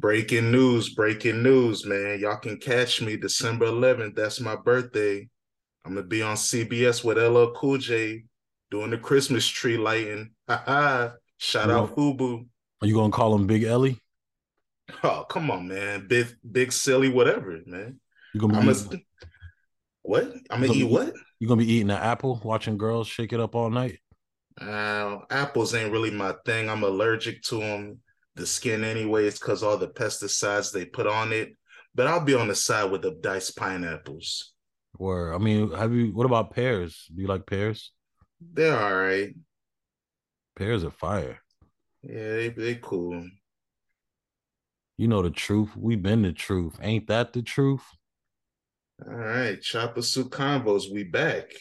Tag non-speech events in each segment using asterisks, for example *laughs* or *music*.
Breaking news, breaking news, man. Y'all can catch me December 11th. That's my birthday. I'm gonna be on CBS with LL Cool J doing the Christmas tree lighting. Shout You out Fubu. Are you gonna call him Big Ellie? Oh, come on, man. Big big silly, whatever, man. You gonna be I'm a what? I'm gonna eat what? you gonna be eating an apple, watching girls shake it up all night? Uh, apples ain't really my thing. I'm allergic to them. The skin, anyways, because all the pesticides they put on it. But I'll be on the side with the diced pineapples. Or I mean, have you? What about pears? Do you like pears? They're all right. Pears are fire. Yeah, they they cool. You know the truth. We've been the truth. Ain't that the truth? All right, Choppa Suit Convos, we back.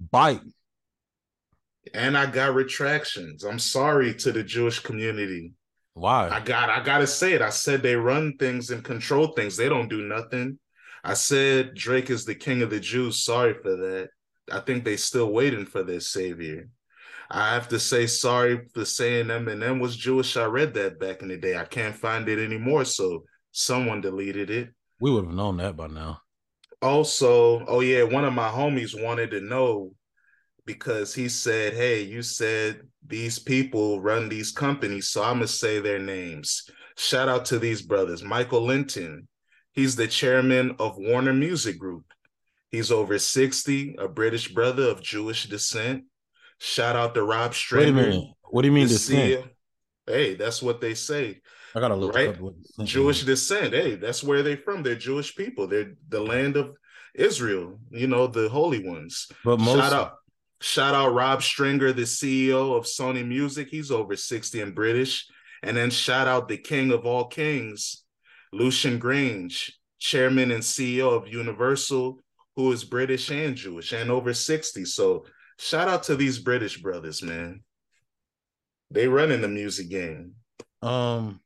Bite. And I got retractions. I'm sorry to the Jewish community. Why? I got I gotta say it. I said they run things and control things. They don't do nothing. I said Drake is the king of the Jews. Sorry for that. I think they still waiting for their savior. I have to say sorry for saying Eminem was Jewish. I read that back in the day. I can't find it anymore, so someone deleted it. we would have known that by now. Also, oh yeah, one of my homies wanted to know because he said, Hey, you said these people run these companies, so I'm gonna say their names. Shout out to these brothers. Michael Lynton, he's the chairman of Warner Music Group. He's over 60, a British brother of Jewish descent. Shout out to Rob Wait a minute. What do you mean descent? Hey, that's what they say. I gotta look Right? up what descent Jewish is. descent. Hey, that's where they're from. They're Jewish people. They're the land of Israel, you know, the holy ones. But most shout out, shout out Rob Stringer, the CEO of Sony Music. He's over 60 and British. And then shout out the king of all kings, Lucian Grainge, chairman and CEO of Universal, who is British and Jewish and over 60. So shout out to these British brothers, man. They run in the music game. um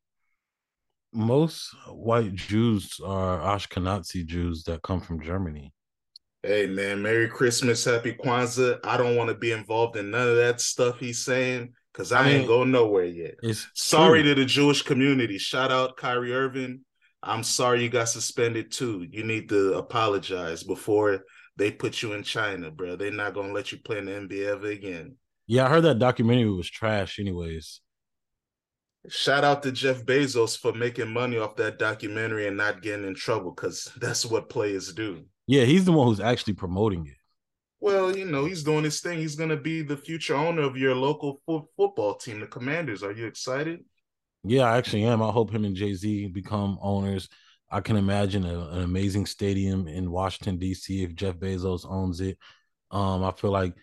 most white Jews are Ashkenazi Jews that come from Germany. Hey man, Merry Christmas, Happy Kwanzaa. I don't want to be involved in none of that stuff he's saying because I, I ain't going nowhere yet. Sorry true. to the Jewish community. Shout out Kyrie Irving. I'm sorry you got suspended too. You need to apologize before they put you in China, bro. They're not gonna let you play in the NBA ever again. Yeah, I heard that documentary was trash anyways. Shout out to Jeff Bezos for making money off that documentary and not getting in trouble because *laughs* that's what players do. Yeah, he's the one who's actually promoting it. Well, you know, he's doing his thing. He's going to be the future owner of your local fo- football team, the Commanders. Are you excited? Yeah, I actually am. I hope him and Jay Z become owners. I can imagine a, an amazing stadium in Washington D.C. if Jeff Bezos owns it. Um, I feel like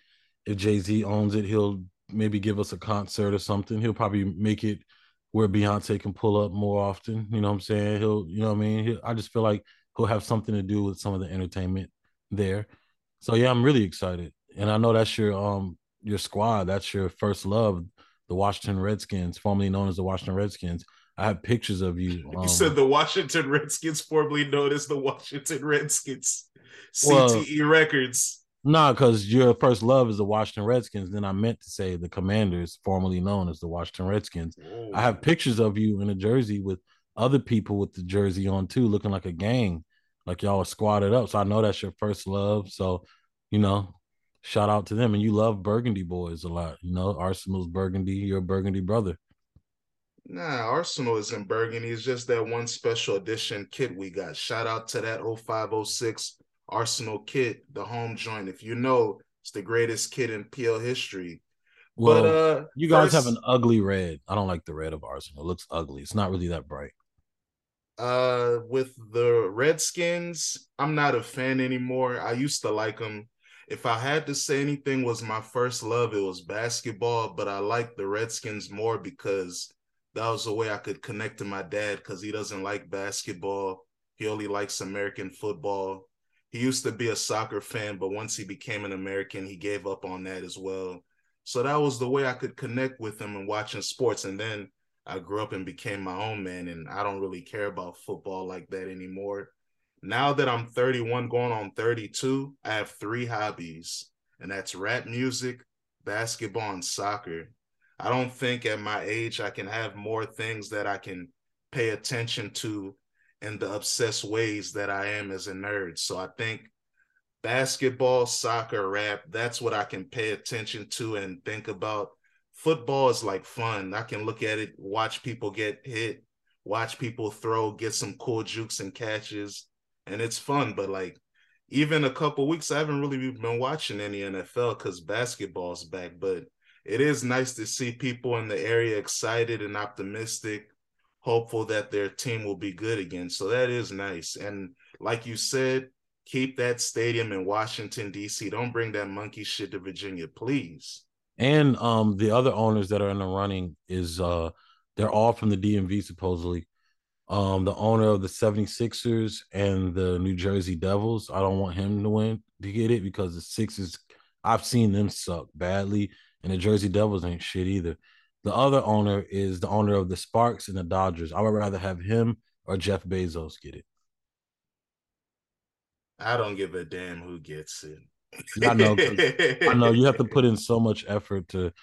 if Jay Z owns it, he'll maybe give us a concert or something. He'll probably make it where Beyonce can pull up more often. You know what I'm saying? He'll, you know what I mean? He'll, I just feel like he'll have something to do with some of the entertainment there. So yeah, I'm really excited, and I know that's your um your squad. That's your first love, the Washington Redskins, formerly known as the Washington Redskins. I have pictures of you. Um, *laughs* you said the Washington Redskins, formerly known as the Washington Redskins, Well- CTE Records. nah, because your first love is the Washington Redskins. Then I meant to say the Commanders, formerly known as the Washington Redskins. I have pictures of you in a jersey with other people with the jersey on too, looking like a gang, like y'all are squatted up. So I know that's your first love. So, you know, shout out to them. And you love Burgundy boys a lot. You know, Arsenal's Burgundy, you're a Burgundy brother. Nah, Arsenal is in Burgundy. It's just that one special edition kit we got. Shout out to that 0506 Arsenal kit, the home joint. If you know, it's the greatest kit in PL history. Well, but uh you guys first- have an ugly red. I don't like the red of Arsenal. It looks ugly. It's not really that bright. Uh, with the Redskins, I'm not a fan anymore. I used to like them. If I had to say anything was my first love, it was basketball, but I like the Redskins more because that was the way I could connect to my dad because he doesn't like basketball. He only likes American football. He used to be a soccer fan, but once he became an American, he gave up on that as well. So that was the way I could connect with him and watching sports. And then I grew up and became my own man, and I don't really care about football like that anymore. Now that I'm 31, going on 32, I have three hobbies, and that's rap music, basketball, and soccer. I don't think at my age I can have more things that I can pay attention to in the obsessed ways that I am as a nerd. So I think basketball, soccer, rap, that's what I can pay attention to and think about. Football is like fun. I can look at it, watch people get hit, watch people throw, get some cool jukes and catches, and it's fun. But like even a couple weeks, I haven't really been watching any NFL because basketball's back. But it is nice to see people in the area excited and optimistic, hopeful that their team will be good again. So that is nice. And like you said, keep that stadium in Washington D.C. Don't bring that monkey shit to Virginia, please. And um, the other owners that are in the running is uh, they're all from the DMV supposedly. Um, the owner of the 76ers and the New Jersey Devils. I don't want him to win to get it because the Sixers, I've seen them suck badly, and the Jersey Devils ain't shit either. The other owner is the owner of the Sparks and the Dodgers. I would rather have him or Jeff Bezos get it. I don't give a damn who gets it. I know. I know you have to put in *laughs* so much effort to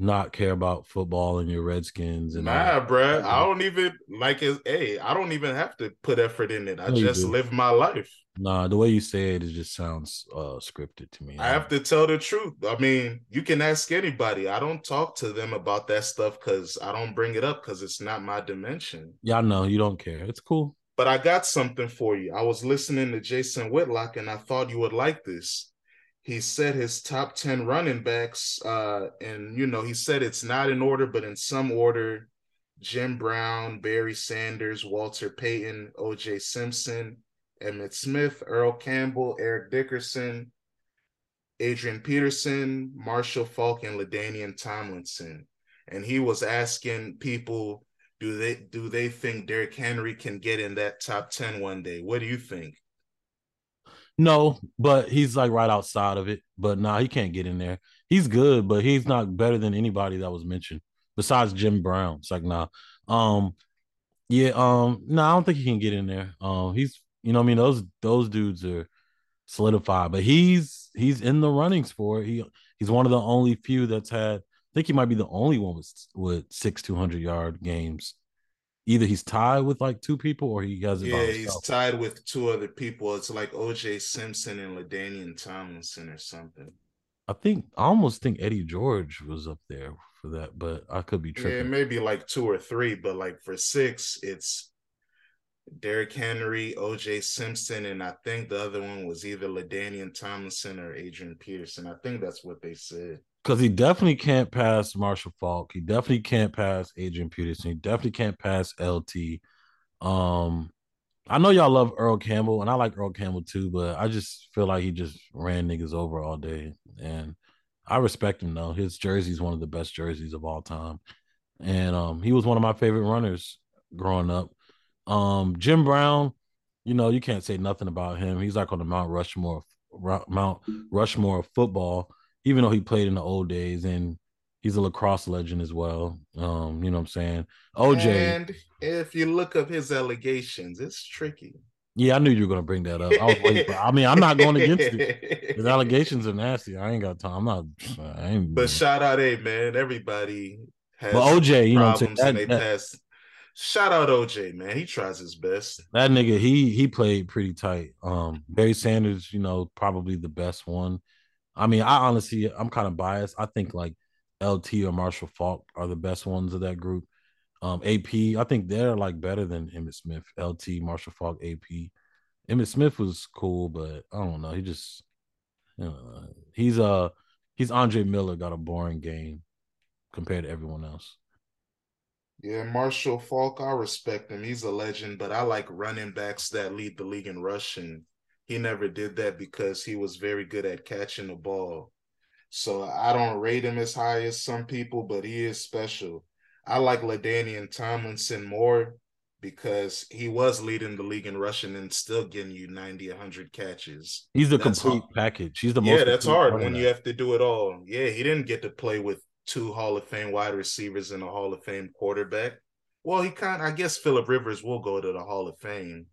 not care about football and your Redskins and nah, bruh. I don't even like it. Hey, I don't even have to put effort in it. I no, just live my life. Nah, the way you say it, it just sounds uh scripted to me. I have to tell the truth. I mean, you can ask anybody. I don't talk to them about that stuff because I don't bring it up because it's not my dimension. Yeah, I know you don't care. It's cool. But I got something for you. I was listening to Jason Whitlock and I thought you would like this. He said his top 10 running backs, uh, and you know, he said it's not in order, but in some order Jim Brown, Barry Sanders, Walter Payton, OJ Simpson, Emmitt Smith, Earl Campbell, Eric Dickerson, Adrian Peterson, Marshall Faulk, and LaDainian Tomlinson. And he was asking people do they do they think Derrick Henry can get in that top 10 one day? What do you think? No, but he's like right outside of it. But nah, he can't get in there. He's good, but he's not better than anybody that was mentioned besides Jim Brown. It's like nah. Um yeah, um, no, nah, I don't think he can get in there. Um, he's you know, I mean, those those dudes are solidified, but he's he's in the runnings for it. He he's one of the only few that's had I think he might be the only one with with six two hundred yard games. Either he's tied with like two people, or he has it. Yeah, he's tied with two other people. It's like O.J. Simpson and LaDainian Tomlinson or something. I think I almost think Eddie George was up there for that, but I could be tripping. Yeah, maybe like two or three, but like for six, it's Derrick Henry, OJ Simpson, and I think the other one was either LaDainian Tomlinson or Adrian Peterson. I think that's what they said because he definitely can't pass Marshall Faulk. He definitely can't pass Adrian Peterson. He definitely can't pass LT. Um, I know y'all love Earl Campbell, and I like Earl Campbell too, but I just feel like he just ran niggas over all day. And I respect him though. His jersey is one of the best jerseys of all time. And um, he was one of my favorite runners growing up. Um, Jim Brown, you know, you can't say nothing about him. He's like on the Mount Rushmore Mount Rushmore of football even though he played in the old days and he's a lacrosse legend as well. Um, you know what I'm saying? OJ. And if you look up his allegations, it's tricky. Yeah, I knew you were gonna bring that up. I was waiting I mean, I'm not going against it. His allegations are nasty. I ain't got time. I'm not. I ain't, but shout out, a man, everybody has but OJ, you know, what I'm saying? That, that, pass. Shout out OJ, man. He tries his best. That nigga, he he played pretty tight. Um, Barry Sanders, you know, probably the best one. I mean, I honestly, I'm kind of biased. I think like LT or Marshall Faulk are the best ones of that group. Um, AP, I think they're like better than Emmitt Smith. LT, Marshall Faulk, AP. Emmitt Smith was cool, but I don't know. He just, you know, he's uh he's Andre Miller got a boring game compared to everyone else. Yeah, Marshall Faulk, I respect him. He's a legend, but I like running backs that lead the league in rushing he never did that because he was very good at catching the ball. So I don't rate him as high as some people, but he is special. I like LaDainian Tomlinson more because he was leading the league in rushing and still getting you 90, 100 catches. He's the that's complete hard. package. He's the most. Yeah, that's hard when you have to do it all. Yeah, he didn't get to play with two Hall of Fame wide receivers and a Hall of Fame quarterback. Well, he kind I guess Philip Rivers will go to the Hall of Fame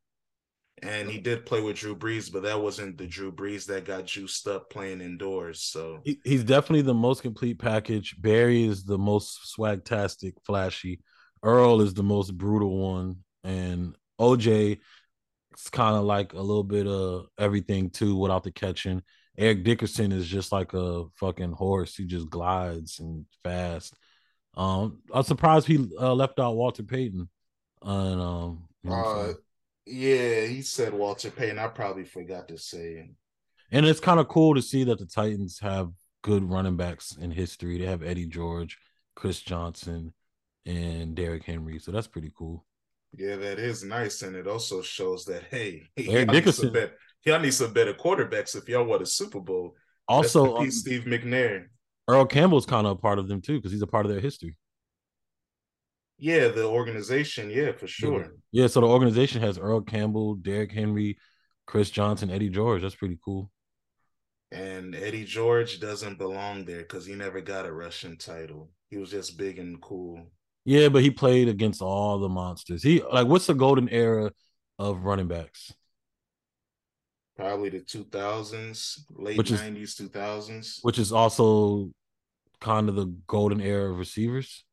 and he did play with Drew Brees, but that wasn't the Drew Brees that got juiced up playing indoors. So he, he's definitely the most complete package. Barry is the most swagtastic, flashy. Earl is the most brutal one. and OJ it's kind of like a little bit of everything too without the catching. Eric Dickerson is just like a fucking horse. He just glides and fast. Um, I'm surprised he uh, left out Walter Payton. And um, you know uh, yeah, he said Walter Payton. I probably forgot to say. And it's kind of cool to see that the Titans have good running backs in history. They have Eddie George, Chris Johnson, and Derrick Henry. So that's pretty cool. Yeah, that is nice, and it also shows that hey, *laughs* Eric Dickerson, better, y'all need some better quarterbacks if y'all want a Super Bowl. Also, um, Steve McNair, Earl Campbell's kind of a part of them too because he's a part of their history. Yeah, the organization, yeah, for sure. Yeah. yeah, so the organization has Earl Campbell, Derrick Henry, Chris Johnson, Eddie George. That's pretty cool. And Eddie George doesn't belong there because he never got a rushing title. He was just big and cool. Yeah, but he played against all the monsters. He like what's the golden era of running backs? Probably the 2000s, late 90s, 2000s. Which is also kind of the golden era of receivers.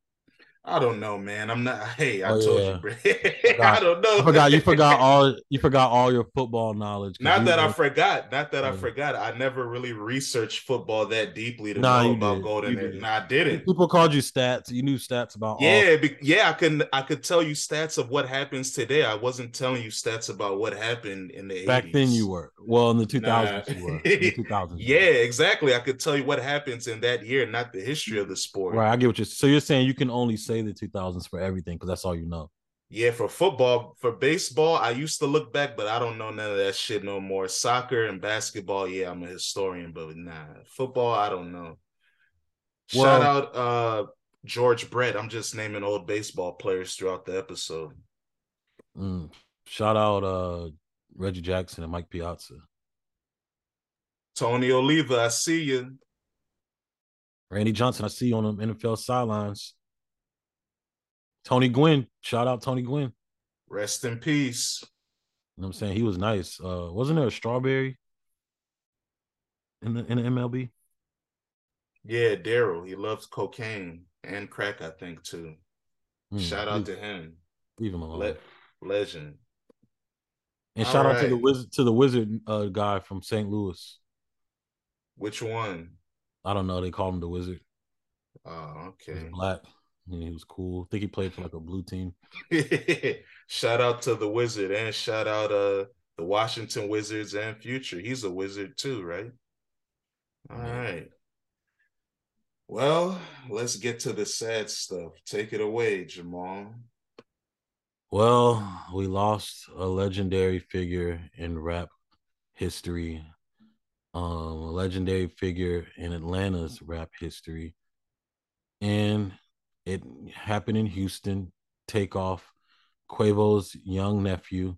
I don't know, man. I'm not. Hey, I oh, told yeah. you, bro. *laughs* I, don't know. I forgot. You forgot *laughs* all. You forgot all your football knowledge. Not that I forgot. Not that yeah. I forgot. I never really researched football that deeply to nah, know about did. Golden. Did. Nah, I didn't. People called you stats. You knew stats about. Yeah, be, yeah. I can. I could tell you stats of what happens today. I wasn't telling you stats about what happened in the back 80s. then. You were well in the 2000s. Nah. You were. The 2000s. *laughs* yeah, exactly. I could tell you what happens in that year, not the history of the sport. Right. I get what you're. So you're saying you can only say say the 2000s for everything because that's all you know. Yeah, for football, for baseball, I used to look back, but I don't know none of that shit no more. Soccer and basketball, yeah, I'm a historian, but nah, football, I don't know. Well, Shout out uh George Brett. I'm just naming old baseball players throughout the episode. Mm, shout out uh Reggie Jackson and Mike Piazza. Tony Oliva, I see you. Randy Johnson, I see you on the NFL sidelines. Tony Gwynn, shout out Tony Gwynn. Rest in peace. You know what I'm saying? He was nice. Uh wasn't there a strawberry in the in the MLB? Yeah, Darryl. He loves cocaine and crack, I think, too. Mm, shout out leave, to him. Leave him alone. Le- legend. And All shout right. out to the wizard to the wizard uh, guy from St. Louis. Which one? I don't know. They call him the wizard. Oh, okay. He's black. Yeah, he was cool. I think he played for like a blue team. *laughs* shout out to the Wizard and shout out uh the Washington Wizards and Future. He's a wizard too, right? All right. Well, let's get to the sad stuff. Take it away, Jamal. Well, we lost a legendary figure in rap history, um, a legendary figure in Atlanta's rap history. And it happened in Houston. Takeoff, Quavo's young nephew,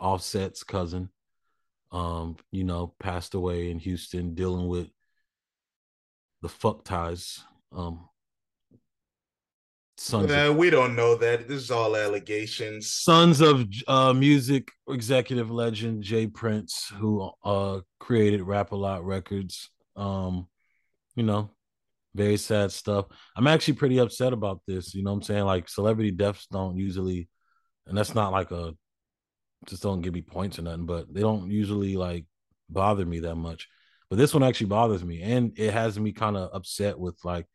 Offset's cousin, um, you know, passed away in Houston dealing with the fuck ties. Um, sons of, we don't know that. This is all allegations. Sons of uh, music executive legend J. Prince, who uh, created Rap a Lot Records. Um, you know, very sad stuff. I'm actually pretty upset about this. You know I'm saying? Like celebrity deaths don't usually, and that's not like a just don't give me points or nothing, but they don't usually like bother me that much. But this one actually bothers me, and it has me kind of upset with like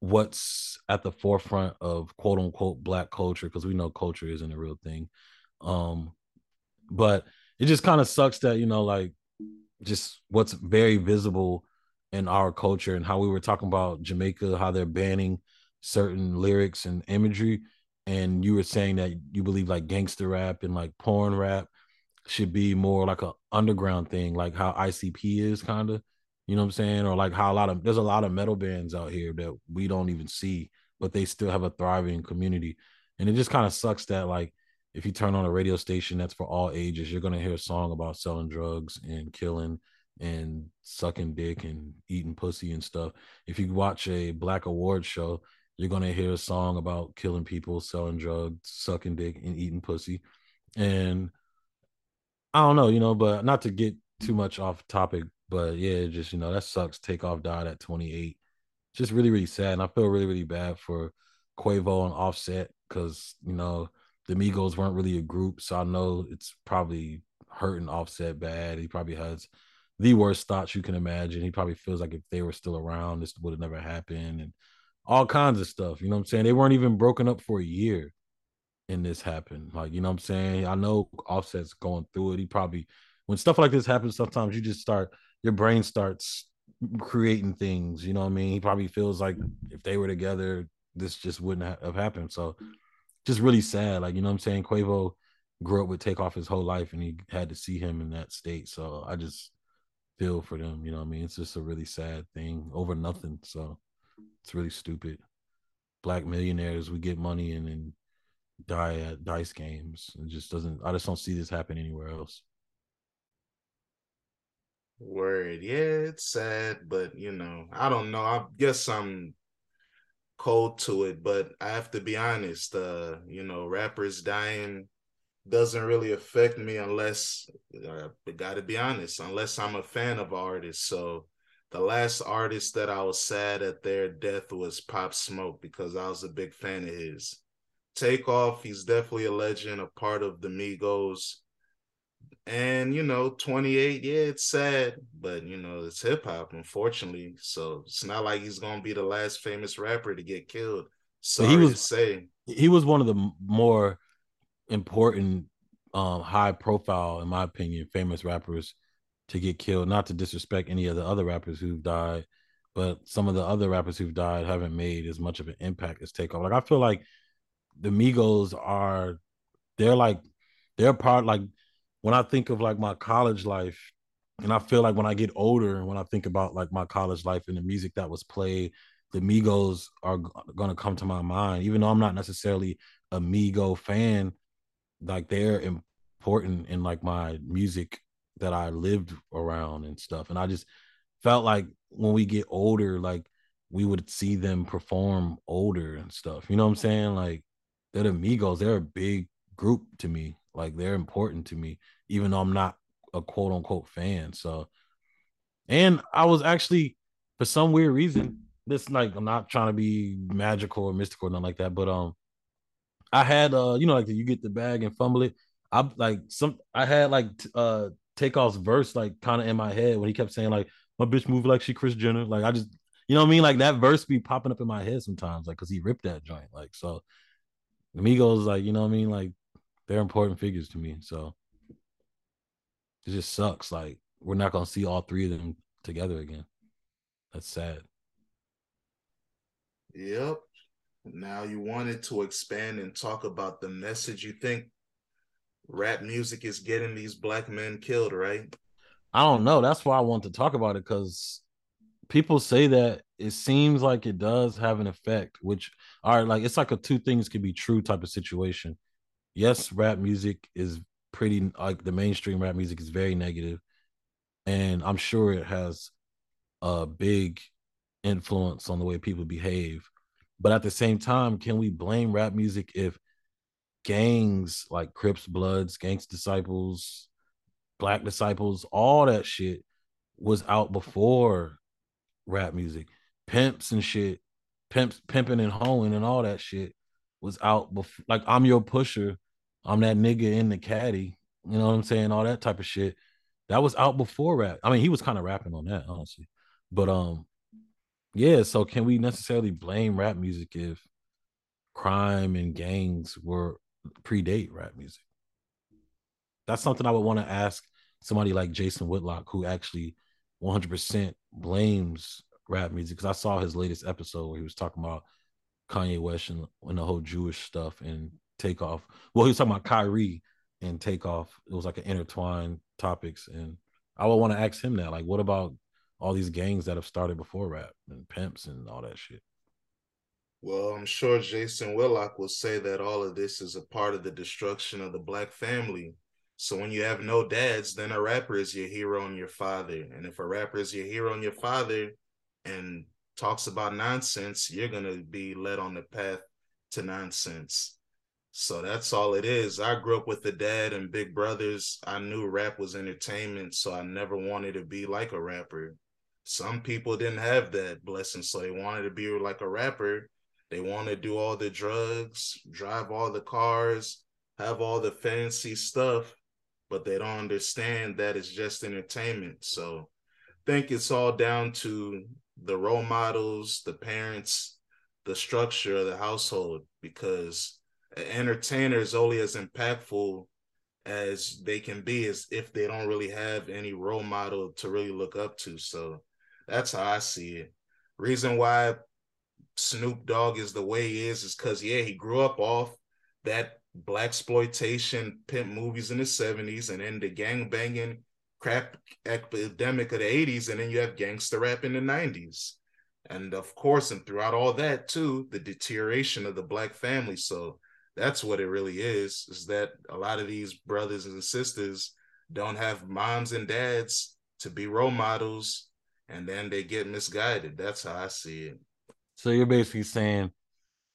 what's at the forefront of quote unquote black culture because we know culture isn't a real thing. Um, but it just kind of sucks that you know like just what's very visible in our culture and how we were talking about Jamaica, how they're banning certain lyrics and imagery. And you were saying that you believe like gangster rap and like porn rap should be more like a underground thing, like how ICP is kind of, you know what I'm saying? Or like how a lot of there's a lot of metal bands out here that we don't even see, but they still have a thriving community. And it just kind of sucks that like if you turn on a radio station that's for all ages, you're gonna hear a song about selling drugs and killing and sucking dick and eating pussy and stuff. If you watch a black award show, you're gonna hear a song about killing people, selling drugs, sucking dick, and eating pussy. And I don't know, you know, but not to get too much off topic, but yeah, just you know, that sucks. Takeoff died at 28. Just really, really sad. And I feel really, really bad for Quavo and Offset because you know the Migos weren't really a group, so I know it's probably hurting Offset bad. He probably has the worst thoughts you can imagine. He probably feels like if they were still around, this would have never happened, and all kinds of stuff. You know what I'm saying? They weren't even broken up for a year, and this happened. Like you know what I'm saying? I know Offset's going through it. He probably when stuff like this happens, sometimes you just start your brain starts creating things. You know what I mean? He probably feels like if they were together, this just wouldn't have happened. So just really sad. Like, you know what I'm saying? Quavo grew up with Takeoff his whole life and he had to see him in that state. So I just feel for them. You know I mean? It's just a really sad thing over nothing. So it's really stupid. Black millionaires, we get money and then die at dice games. It just doesn't, I just don't see this happen anywhere else. Word. Yeah, it's sad, but you know, I don't know. I guess I'm cold to it, but I have to be honest, uh, you know, rappers dying doesn't really affect me unless uh, I gotta be honest, unless I'm a fan of artists. So the last artist that I was sad at their death was Pop Smoke because I was a big fan of his. Takeoff, he's definitely a legend, a part of the Migos. And you know, 28, yeah, it's sad, but you know, it's hip hop, unfortunately. So it's not like he's gonna be the last famous rapper to get killed. So he was say he was one of the more important, um, high profile, in my opinion, famous rappers to get killed. Not to disrespect any of the other rappers who've died, but some of the other rappers who've died haven't made as much of an impact as Takeoff. Like I feel like the Migos are, they're like, they're part like when I think of like my college life, and I feel like when I get older, and when I think about like my college life and the music that was played, the Migos are g- gonna come to my mind. Even though I'm not necessarily a Migo fan, like they're important in like my music that I lived around and stuff. And I just felt like when we get older, like we would see them perform older and stuff. You know what I'm saying? Like they're the Migos. They're a big group to me. Like they're important to me, even though I'm not a quote unquote fan. So, and I was actually, for some weird reason, this like I'm not trying to be magical or mystical or nothing like that, but um, I had uh, you know, like you get the bag and fumble it. I like some, I had like uh Takeoff's verse like kind of in my head when he kept saying like my bitch move like she Chris Jenner. Like I just, you know what I mean? Like that verse be popping up in my head sometimes, like because he ripped that joint. Like so, Amigos, like you know what I mean? Like they're important figures to me. So it just sucks. Like we're not gonna see all three of them together again. That's sad. Yep. Now you wanted to expand and talk about the message you think rap music is getting these black men killed, right? I don't know. That's why I want to talk about it because people say that it seems like it does have an effect, which are like it's like a two things could be true type of situation yes, rap music is pretty like the mainstream rap music is very negative, and I'm sure it has a big influence on the way people behave. But at the same time, can we blame rap music if gangs like Crips, Bloods, Gangs Disciples, Black Disciples, all that shit was out before rap music? Pimps and shit, pimps, pimping and hoeing and all that shit was out before. Like I'm your pusher I'm that nigga in the caddy. You know what I'm saying? All that type of shit. That was out before rap. I mean, he was kind of rapping on that, honestly. But um, yeah. So can we necessarily blame rap music if crime and gangs were predate rap music? That's something I would want to ask somebody like Jason Whitlock, who actually 100% blames rap music. Because I saw his latest episode where he was talking about Kanye West and, and the whole Jewish stuff and takeoff. Well, he was talking about Kyrie and takeoff. It was like an intertwined topics, and I would want to ask him that. Like, what about all these gangs that have started before rap and pimps and all that shit? Well, I'm sure Jason Whitlock will say that all of this is a part of the destruction of the black family. So when you have no dads, then a rapper is your hero and your father. And if a rapper is your hero and your father and talks about nonsense, you're gonna be led on the path to nonsense. So that's all it is. I grew up with a dad and big brothers. I knew rap was entertainment, so I never wanted to be like a rapper. Some people didn't have that blessing, so they wanted to be like a rapper. They want to do all the drugs, drive all the cars, have all the fancy stuff, but they don't understand that it's just entertainment. So I think it's all down to the role models, the parents, the structure of the household, because an entertainer is only as impactful as they can be as if they don't really have any role model to really look up to. So that's how I see it. Reason why Snoop Dogg is the way he is is because yeah, he grew up off that blaxploitation pimp movies in the 70s and then the gang banging crap epidemic of the 80s, and then you have gangster rap in the 90s. And of course, and throughout all that too, the deterioration of the black family. So that's what it really is, is that a lot of these brothers and sisters don't have moms and dads to be role models and then they get misguided. That's how I see it. So you're basically saying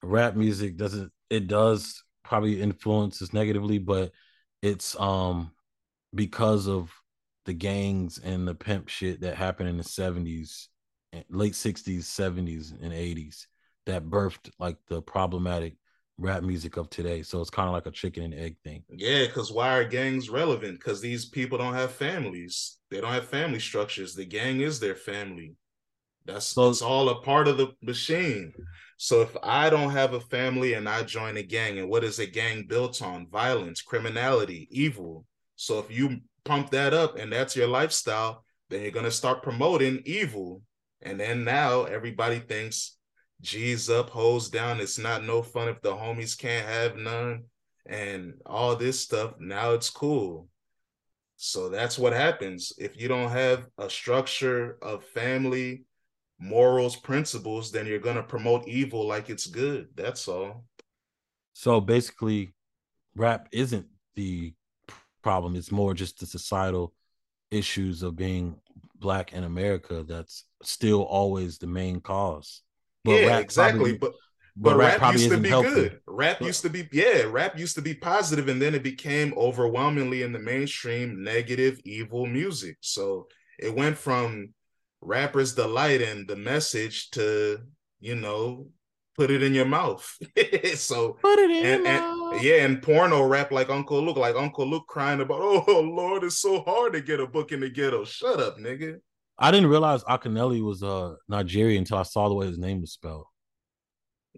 rap music doesn't it does probably influences negatively, but it's um because of the gangs and the pimp shit that happened in the 70s, late 60s, 70s, and 80s that birthed like the problematic rap music of today. So it's kind of like a chicken and egg thing. Yeah, because why are gangs relevant? Because these people don't have families. They don't have family structures. The gang is their family. That's so, it's all a part of the machine. So if I don't have a family and I join a gang, and what is a gang built on? Violence, criminality, evil. So if you pump that up and that's your lifestyle, then you're gonna start promoting evil. And then now everybody thinks G's up, hoes down. It's not no fun if the homies can't have none and all this stuff. Now it's cool. So that's what happens. If you don't have a structure of family, morals, principles, then you're going to promote evil like it's good. That's all. So basically, rap isn't the problem. It's more just the societal issues of being black in America that's still always the main cause. But yeah, exactly. Probably, but but, but rap, rap used to be helpful. good. Rap but, used to be yeah, rap used to be positive, and then it became overwhelmingly in the mainstream negative, evil music. So it went from rappers delight and the message to you know put it in your mouth. *laughs* so put it in and, and yeah, and porno rap like Uncle Luke, like Uncle Luke crying about, *laughs* oh Lord, it's so hard to get a book in the ghetto. Shut up, nigga. I didn't realize Akinyele was uh Nigerian until I saw the way his name was spelled.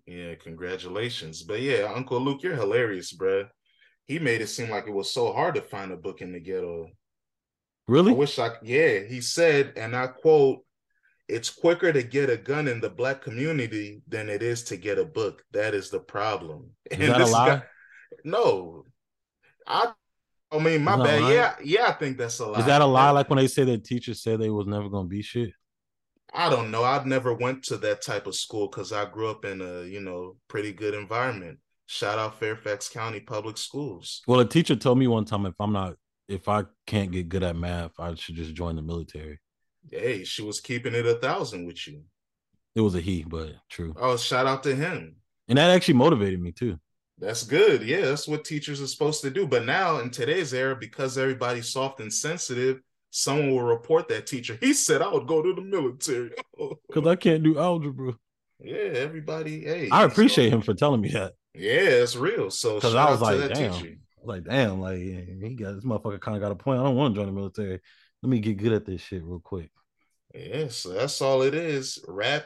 Yeah, congratulations. But yeah, Uncle Luke, you're hilarious, bro. He made it seem like it was so hard to find a book in the ghetto. Really? I wish I yeah, he said, and I quote, it's quicker to get a gun in the black community than it is to get a book. That is the problem. *laughs* Is and that a lie? Guy, no. I I mean, my bad. Lying? Yeah, yeah, I think that's a lie. Is that a lie? Like when they say that teachers said they was never gonna be shit. I don't know. I've never went to that type of school because I grew up in a you know pretty good environment. Shout out Fairfax County Public Schools. Well, a teacher told me one time if I'm not if I can't get good at math, I should just join the military. Hey, she was keeping it a thousand with you. It was a he, but true. Oh, shout out to him. And that actually motivated me too. That's good. Yeah, that's what teachers are supposed to do. But now in today's era, because everybody's soft and sensitive, someone will report that teacher. *laughs* He said I would go to the military. *laughs* Because I can't do algebra. Yeah, everybody. Hey, I appreciate so, him for telling me that. Yeah, it's real. So because I was like, damn, teacher. like damn, like he got this motherfucker kind of got a point. I don't want to join the military. Let me get good at this shit real quick. Yeah, so that's all it is. Rap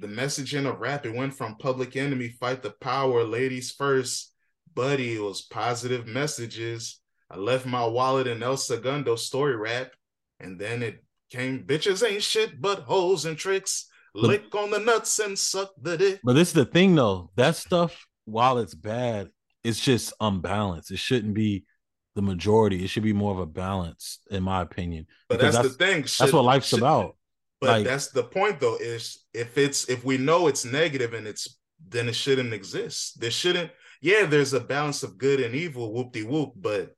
the messaging of rap, it went from public enemy, fight the power, ladies first, buddy. It was positive messages. I left my wallet in El Segundo story rap, and then it came bitches ain't shit but hoes and tricks. But, Lick on the nuts and suck the dick. But this is the thing though, that stuff, while it's bad, it's just unbalanced. It shouldn't be the majority. It should be more of a balance, in my opinion. But that's, that's, the thing. Should, that's what life's should, about. But like, that's the point though, is if it's if we know it's negative and it's then it shouldn't exist. There shouldn't, yeah, there's a balance of good and evil, whoop de whoop, but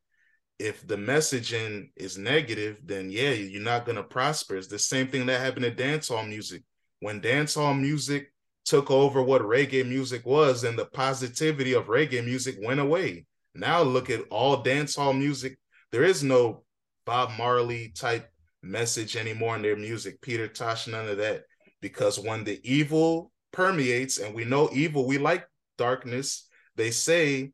if the messaging is negative, then yeah, you're not gonna prosper. It's the same thing that happened to dancehall music. When dancehall music took over what reggae music was, and the positivity of reggae music went away. Now look at all dancehall music. There is no Bob Marley type message anymore in their music. Peter Tosh, none of that. Because when the evil permeates, and we know evil, we like darkness, they say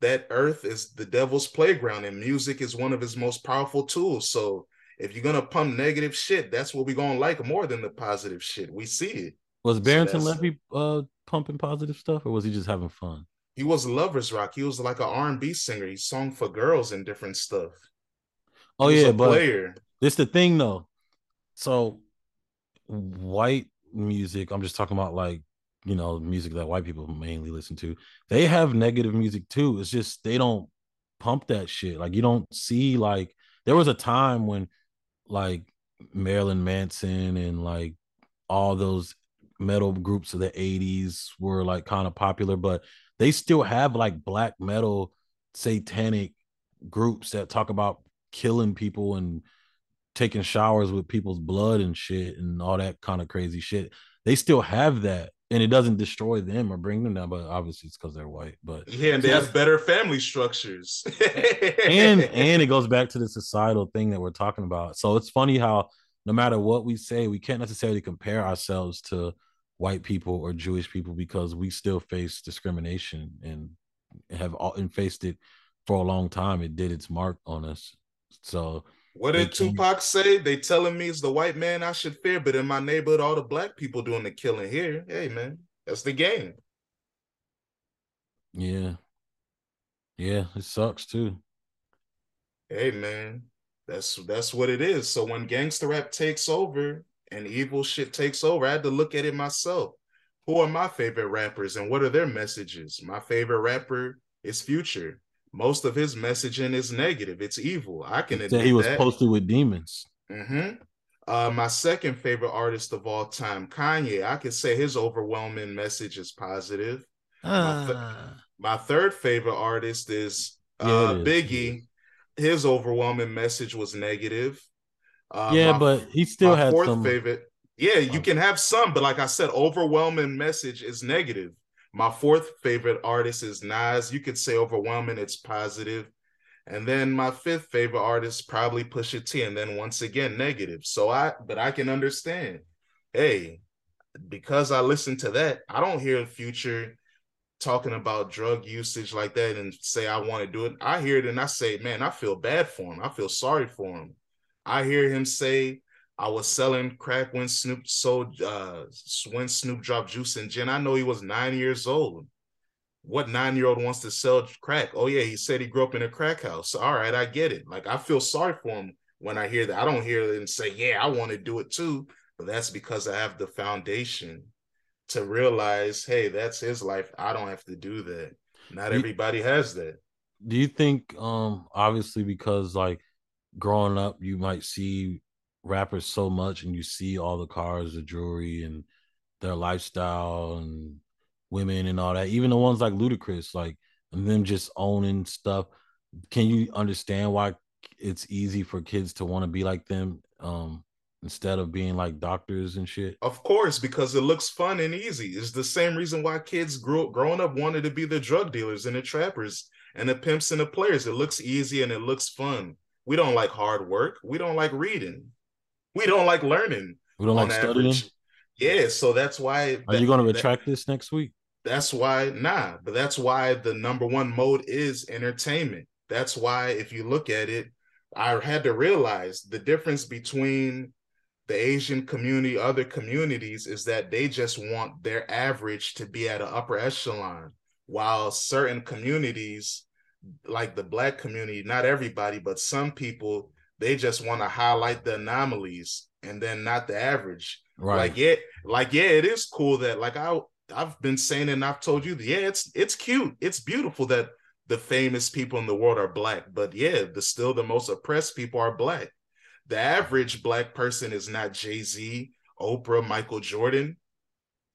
that earth is the devil's playground and music is one of his most powerful tools. So if you're gonna pump negative shit, that's what we're gonna like more than the positive shit. We see it. Was Barrington so Levy uh pumping positive stuff or was he just having fun? He was lovers rock. He was like an R&B singer. He sung for girls and different stuff. Oh yeah, but player. This the thing though. So white music, I'm just talking about like you know music that white people mainly listen to. They have negative music too. It's just they don't pump that shit. Like you don't see like there was a time when like Marilyn Manson and like all those metal groups of the 80s were like kind of popular, but they still have like black metal satanic groups that talk about killing people and taking showers with people's blood and shit and all that kind of crazy shit. They still have that and it doesn't destroy them or bring them down, but obviously it's because they're white. But yeah, and they have *laughs* better family structures. and and it *laughs* goes back to the societal thing that we're talking about. So it's funny how no matter what we say, we can't necessarily compare ourselves to white people or Jewish people because we still face discrimination and have all and faced it for a long time. It did its mark on us. So what did Tupac say? They telling me it's the white man I should fear, but in my neighborhood, all the black people doing the killing here. Hey man, that's the game. Yeah. Yeah, it sucks too. Hey man, that's that's what it is. So when gangster rap takes over, and evil shit takes over, I had to look at it myself. Who are my favorite rappers and what are their messages? My favorite rapper is Future. Most of his messaging is negative. It's evil. I can admit he was that. posted with demons. Mm-hmm. Uh, my second favorite artist of all time, Kanye. I could say his overwhelming message is positive. My, th- ah. my, third favorite artist is uh, yeah, Biggie. His overwhelming message was negative. Uh, yeah, my, but he still had fourth some... favorite. Yeah, you can have some, but like I said, overwhelming message is negative. My fourth favorite artist is Nas. You could say overwhelming, it's positive. And then my fifth favorite artist probably Pusha T, and then once again negative. So I, but I can understand. Hey, because I listen to that, I don't hear Future talking about drug usage like that and say I want to do it. I hear it and I say, man, I feel bad for him. I feel sorry for him. I hear him say, I was selling crack when Snoop sold uh when Snoop dropped juice and gin. I know he was nine years old. What nine-year-old wants to sell crack? Oh, yeah, he said he grew up in a crack house. All right, I get it. Like I feel sorry for him when I hear that. I don't hear them say, Yeah, I want to do it too. But that's because I have the foundation to realize, hey, that's his life. I don't have to do that. Not everybody has that. Do you think um obviously because like growing up, you might see rappers so much and you see all the cars, the jewelry, and their lifestyle and women and all that. Even the ones like Ludacris, like them just owning stuff. Can you understand why it's easy for kids to want to be like them um, instead of being like doctors and shit? Of course, because it looks fun and easy. It's the same reason why kids grew growing up wanted to be the drug dealers and the trappers and the pimps and the players. It looks easy and it looks fun. We don't like hard work. We don't like reading. *laughs* We don't like learning. We don't like studying. Average. Yeah, so that's why. Are that, you going to retract that, this next week? That's why, nah. But that's why the number one mode is entertainment. That's why, if you look at it, I had to realize the difference between the Asian community, other communities, is that they just want their average to be at an upper echelon, while certain communities like the black community, not everybody, but some people, they just want to highlight the anomalies and then not the average. Right. Like yeah, like yeah, it is cool that like I I've been saying and I've told you, yeah, it's it's cute, it's beautiful that the famous people in the world are black, but yeah, the still the most oppressed people are black. The average black person is not Jay Z, Oprah, Michael Jordan.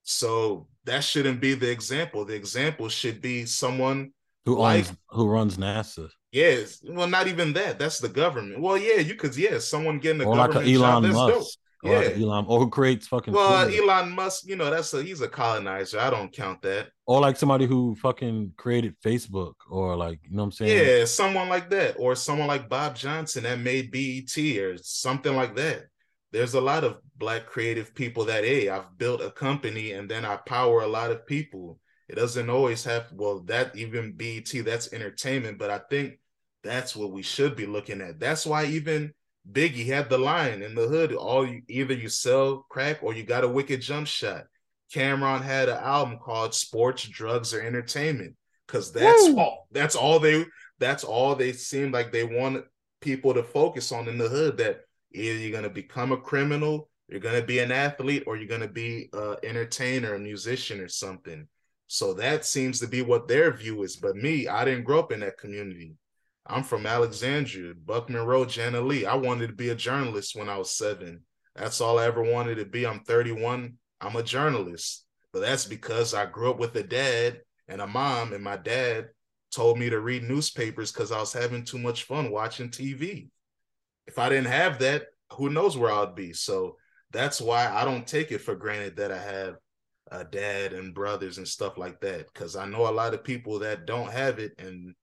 So that shouldn't be the example. The example should be someone who like, owns who runs NASA? Yes. Well, not even that. That's the government. Well, yeah, you could. Yeah, someone getting a or government like Elon job. Musk. Dope. Or yeah, like Elon or who creates fucking. Well, Twitter. Elon Musk, you know, that's a he's a colonizer. I don't count that. Or like somebody who fucking created Facebook, or like you know what I'm saying. Yeah, someone like that, or someone like Bob Johnson that made BET, or something like that. There's a lot of black creative people that hey, I've built a company and then I power a lot of people It doesn't always have well that even BET that's entertainment, but I think that's what we should be looking at. That's why even Biggie had the line in the hood: all you, either you sell crack or you got a wicked jump shot. Cam'ron had an album called Sports, Drugs, or Entertainment because that's Woo! all. That's all they. That's all they seemed like they wanted people to focus on in the hood. That either you're gonna become a criminal, you're gonna be an athlete, or you're gonna be an entertainer, a musician, or something. So that seems to be what their view is. But me, I didn't grow up in that community. I'm from Alexandria, Buckman Road, Jana Lee. I wanted to be a journalist when I was seven. That's all I ever wanted to be. I'm 31. I'm a journalist. But that's because I grew up with a dad and a mom, and my dad told me to read newspapers because I was having too much fun watching TV. If I didn't have that, who knows where I'd be? So that's why I don't take it for granted that I have a dad and brothers and stuff like that because I know a lot of people that don't have it and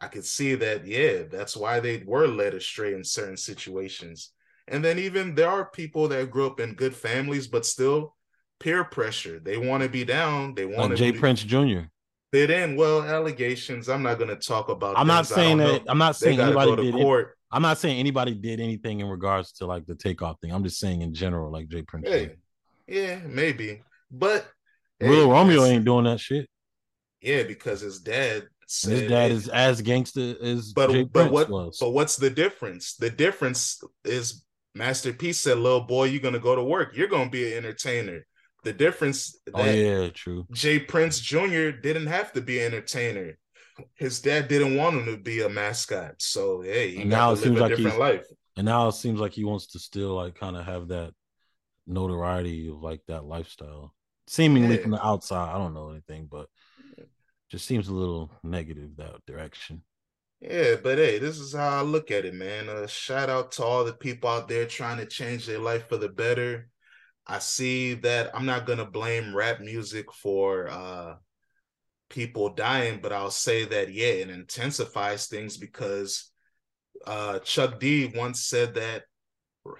I could see that yeah that's why they were led astray in certain situations. And then even there are people that grew up in good families but still peer pressure. They want to be down they want like Jay be, Prince Jr. fit in. Well allegations I'm not going to talk about I'm not saying that I'm not saying anybody did court. I'm not saying anybody did anything in regards to like the takeoff thing. I'm just saying in general like J. Prince hey, yeah maybe but Real hey, Romeo ain't doing that shit. Yeah, because his dad said, his dad is as gangster as but Jay but Prince what was. but what's the difference? The difference is Master P said, "Little boy, you're gonna go to work. You're gonna be an entertainer." The difference. oh yeah, true. J. Prince Jr. didn't have to be an entertainer. His dad didn't want him to be a mascot. So hey, he now it seems like different life. And now it seems like he wants to still like kind of have that notoriety of like that lifestyle seemingly yeah. from the outside. I don't know anything, but just seems a little negative that direction. Yeah, but hey, this is how I look at it, man. Uh, shout out to all the people out there trying to change their life for the better. I see that I'm not gonna blame rap music for uh people dying, but I'll say that yeah, it intensifies things because uh Chuck D once said that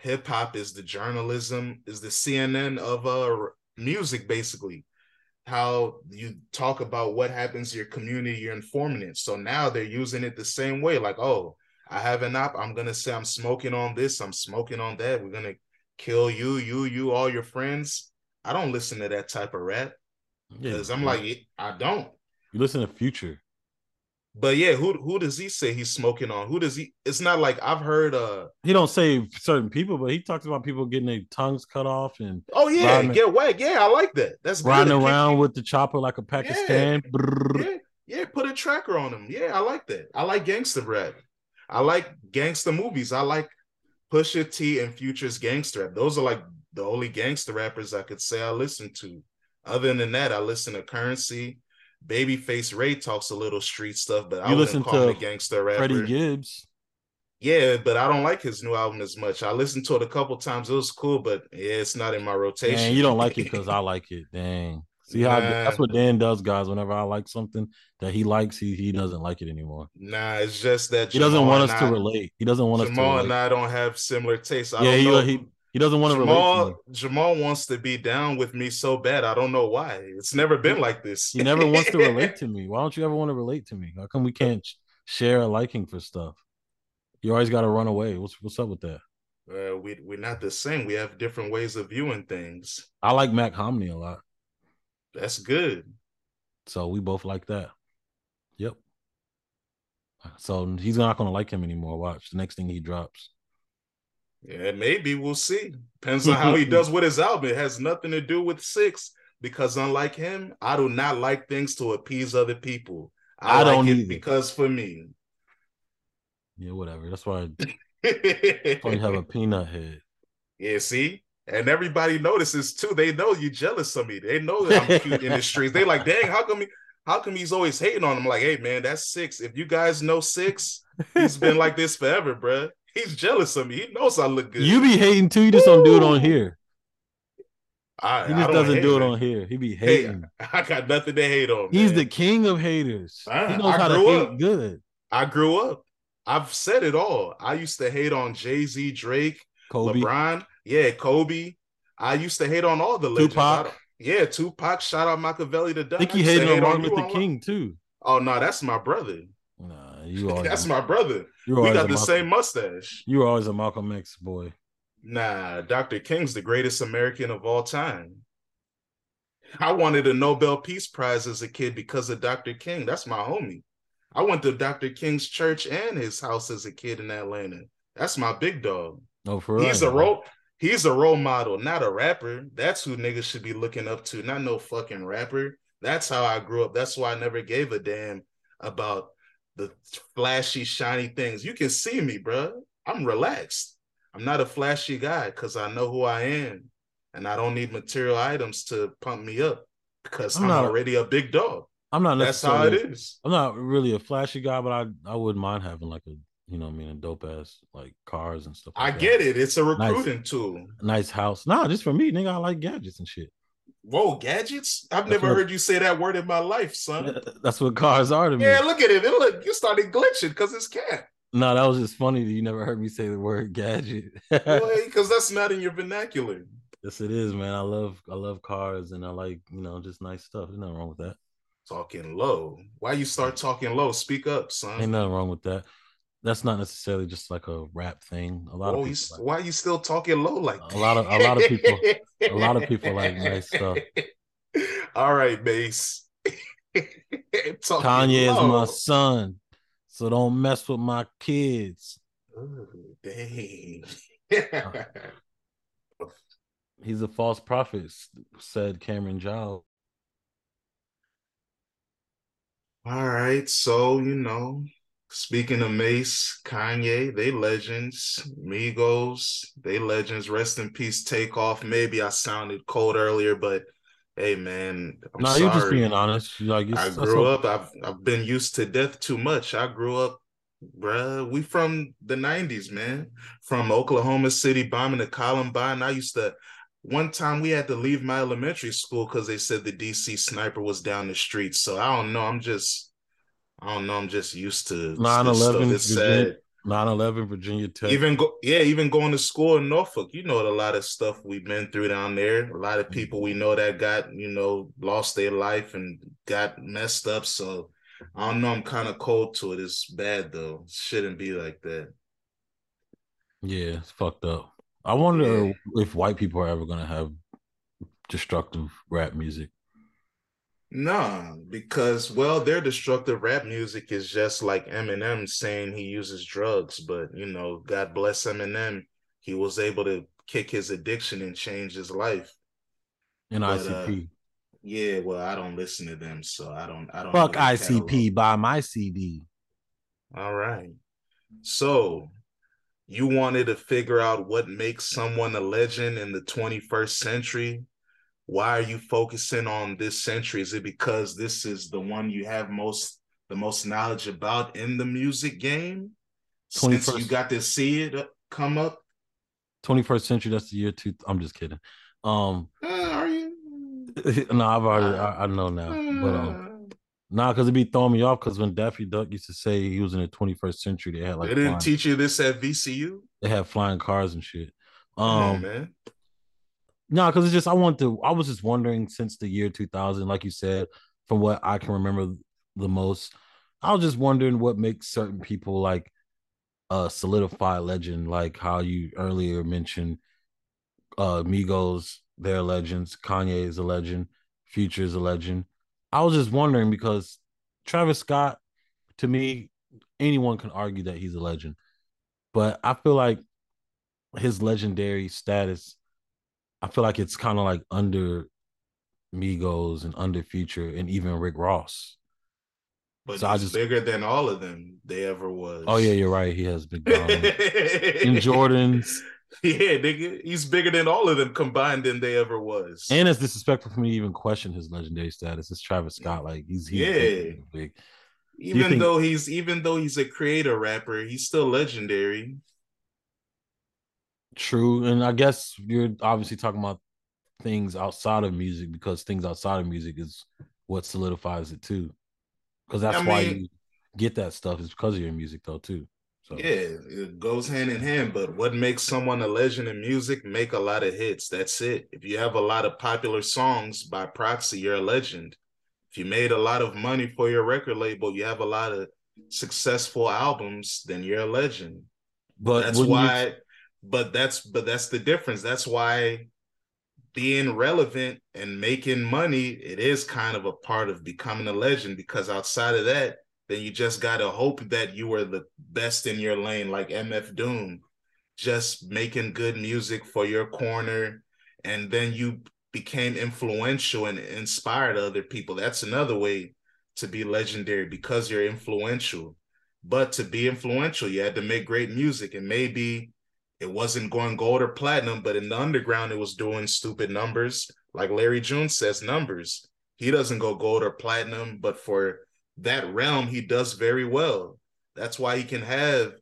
hip hop is the journalism, is the CNN of uh music basically how you talk about what happens to your community you're informing it. So now they're using it the same way like oh i have an app. I'm gonna say i'm smoking on this i'm smoking on that. We're gonna kill you you you all your friends. I don't listen to that type of rap because yeah, i'm like i don't. You listen to future but yeah, who who does he say he's smoking on? Who does he? It's not like I've heard. uh He don't say certain people, but he talks about people getting their tongues cut off and oh yeah, get whacked. Yeah, I like that. That's riding good. around with the chopper like a Pakistan. Yeah. yeah, yeah, put a tracker on him. Yeah, I like that. I like gangster rap. I like gangster movies. I like Pusha T and Future's gangster rap. Those are like the only gangster rappers I could say I listen to. Other than that, I listen to Curren$y. Babyface Ray talks a little street stuff, but I listen call to him a gangster rapper. Freddie Gibbs. Yeah, but I don't like his new album as much. I listened to it a couple times. It was cool, but yeah, it's not in my rotation. You don't like it because I like it. Dang. See how nah. that's what Dan does, guys. Whenever I like something that he likes, he he doesn't like it anymore. Nah, it's just that he doesn't want us I, to relate. He doesn't want Jamal us to. and I don't have similar tastes. I yeah, he, he he doesn't want to Jamal, Jamal wants to be down with me so bad. I don't know why. It's never been like this. he never wants to relate *laughs* to me. Why don't you ever want to relate to me? How come we can't share a liking for stuff? You always got to run away. What's what's up with that? Uh, we we're not the same. We have different ways of viewing things. I like Mach-Hommy a lot. That's good. So we both like that. Yep. So he's not going to like him anymore. Watch the next thing he drops. Yeah, maybe we'll see. Depends on how he *laughs* does with his album. It has nothing to do with six because unlike him, I do not like things to appease other people. I, I like don't it because for me. Yeah, whatever. That's why I, *laughs* why you have a peanut head. Yeah, see? And everybody notices too. They know you jealous of me. They know that I'm cute in the streets. They like, dang, how come he how come he's always hating on him? Like, hey man, that's six. If you guys know six, he's been like this forever, bruh. He's jealous of me. He knows I look good. You be hating too. You just Woo! don't do it on here. I, he just doesn't do it on here. He be hating. Hey, *laughs* I got nothing to hate on. He's man. the king of haters. I, he knows I how to hate good. I grew up. I've said it all. I used to hate on Jay Z, Drake, Kobe. LeBron. Yeah, Kobe. I used to hate on all the legends. Tupac. Yeah, Tupac shout out Machiavelli to I think he hated on Martin Luther King too. Oh no, that's my brother. You *laughs* always that's my brother. we got the Malcolm, same mustache. You were always a Malcolm X boy. Nah, Dr. King's the greatest American of all time. I wanted a Nobel Peace Prize as a kid because of Dr. King. That's my homie. I went to Dr. King's church and his house as a kid in Atlanta. That's my big dog. Oh, for he's a role. He's a role model, not a rapper. That's who niggas should be looking up to, not no fucking rapper. That's how I grew up. That's why I never gave a damn about the flashy, shiny things. You can see me, bro. I'm relaxed. I'm not a flashy guy because I know who I am, and I don't need material items to pump me up because I'm, I'm not, already a big dog. I'm not. That's how it is. I'm not really a flashy guy, but I I wouldn't mind having like a you know I mean a dope ass like cars and stuff. Like I get it. It's a recruiting nice, tool. Nice house. Nah, just for me, nigga. I like gadgets and shit. Whoa, gadgets! I've That's never what, heard you say that word in my life, son. *laughs* That's what cars are to me. Yeah, look at it. it look, you started glitching because it's cat. No, that was just funny that you never heard me say the word gadget. *laughs* because that's not in your vernacular. Yes, it is, man. I love I love cars and I like, you know, just nice stuff. There's nothing wrong with that. Talking low. Why you start talking low? Speak up, son. Ain't nothing wrong with that. That's not necessarily just like a rap thing. A lot oh, of people like, why are you still talking low like that? a lot of a lot of people a lot of people like nice stuff. *laughs* All right, Mase. *laughs* Kanye low. is my son. So don't mess with my kids. Ooh, dang. Uh, he's a false prophet, said Cameron Giles. All right. So, you know, speaking of Mase, Kanye, they legends. Migos, they legends. Rest in peace, Takeoff. Maybe I sounded cold earlier, but hey man I'm no sorry. you're just being honest like i grew up I've, I've been used to death too much i grew up bruh we from the 90s man from oklahoma city bombing the columbine i used to one time we had to leave my elementary school because they said the dc sniper was down the street so i don't know i'm just i don't know i'm just used to 9-11 it's sad 9-11 Virginia Tech. Even go yeah, even going to school in Norfolk, you know a lot of stuff we've been through down there. A lot of people we know that got, you know, lost their life and got messed up. So I don't know, I'm kind of cold to it. It's bad though. It shouldn't be like that. Yeah, it's fucked up. I wonder yeah. if white people are ever gonna have destructive rap music. Nah, because well, their destructive rap music is just like Eminem saying he uses drugs, but you know, God bless Eminem, he was able to kick his addiction and change his life. In ICP. Uh, yeah, well, I don't listen to them, so I don't. I don't. Fuck ICP. Buy my CD. All right. So, you wanted to figure out what makes someone a legend in the 21st century why are you focusing on this century? Is it because this is the one you have most the most knowledge about in the music game? Since you got to see it come up. 21st century, that's the year two. I'm just kidding. Um uh, are you? *laughs* no, I've already uh, I, I, know now. Uh, but um nah, because it'd be throwing me off because when Daffy Duck used to say he was in the 21st century, they had like they didn't flying, teach you this at VCU. They had flying cars and shit. Um man. No, because it's just I want to. I was just wondering since the year 2000, like you said, from what I can remember the most, I was just wondering what makes certain people like a solidified legend, like how you earlier mentioned, uh, Migos, they're legends. Kanye is a legend. Future is a legend. I was just wondering because Travis Scott, to me, anyone can argue that he's a legend, but I feel like his legendary status I feel like it's kind of like under Migos and under Future and even Rick Ross. But so he's just, bigger than all of them they ever was. Oh yeah, you're right. He has big in *laughs* Jordans. Yeah, nigga, he's bigger than all of them combined than they ever was. And it's disrespectful for me to even question his legendary status. It's Travis Scott. Like he's, he's yeah. Big, big. Even think, though he's even though he's a creator rapper, he's still legendary. True, and I guess you're obviously talking about things outside of music because things outside of music is what solidifies it too. Because that's I why mean, you get that stuff is because of your music though too. So. Yeah, it goes hand in hand. But what makes someone a legend in music? Make a lot of hits. That's it. If you have a lot of popular songs by proxy, you're a legend. If you made a lot of money for your record label, you have a lot of successful albums, then you're a legend. But that's why. You... But that's but that's the difference. That's why being relevant and making money, it is kind of a part of becoming a legend. Because outside of that, then you just gotta hope that you were the best in your lane, like MF Doom, just making good music for your corner, and then you became influential and inspired other people. That's another way to be legendary because you're influential. But to be influential, you had to make great music, and maybe it wasn't going gold or platinum, but in the underground, it was doing stupid numbers. Like Larry June says, numbers. He doesn't go gold or platinum, but for that realm, he does very well. That's why he can have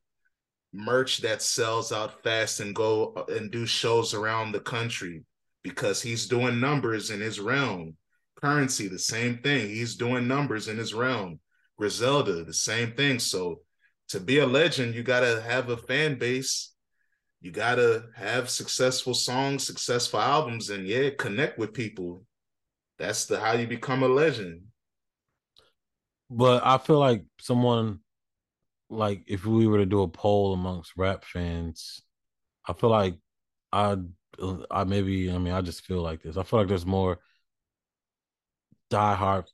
merch that sells out fast and go uh, and do shows around the country because he's doing numbers in his realm. Curren$y, the same thing. He's doing numbers in his realm. Griselda, the same thing. So to be a legend, you got to have a fan base. You got to have successful songs, successful albums, and yeah, connect with people. That's the how you become a legend. But I feel like someone like if we were to do a poll amongst rap fans, I feel like I I maybe I mean I just feel like this. I feel like there's more diehard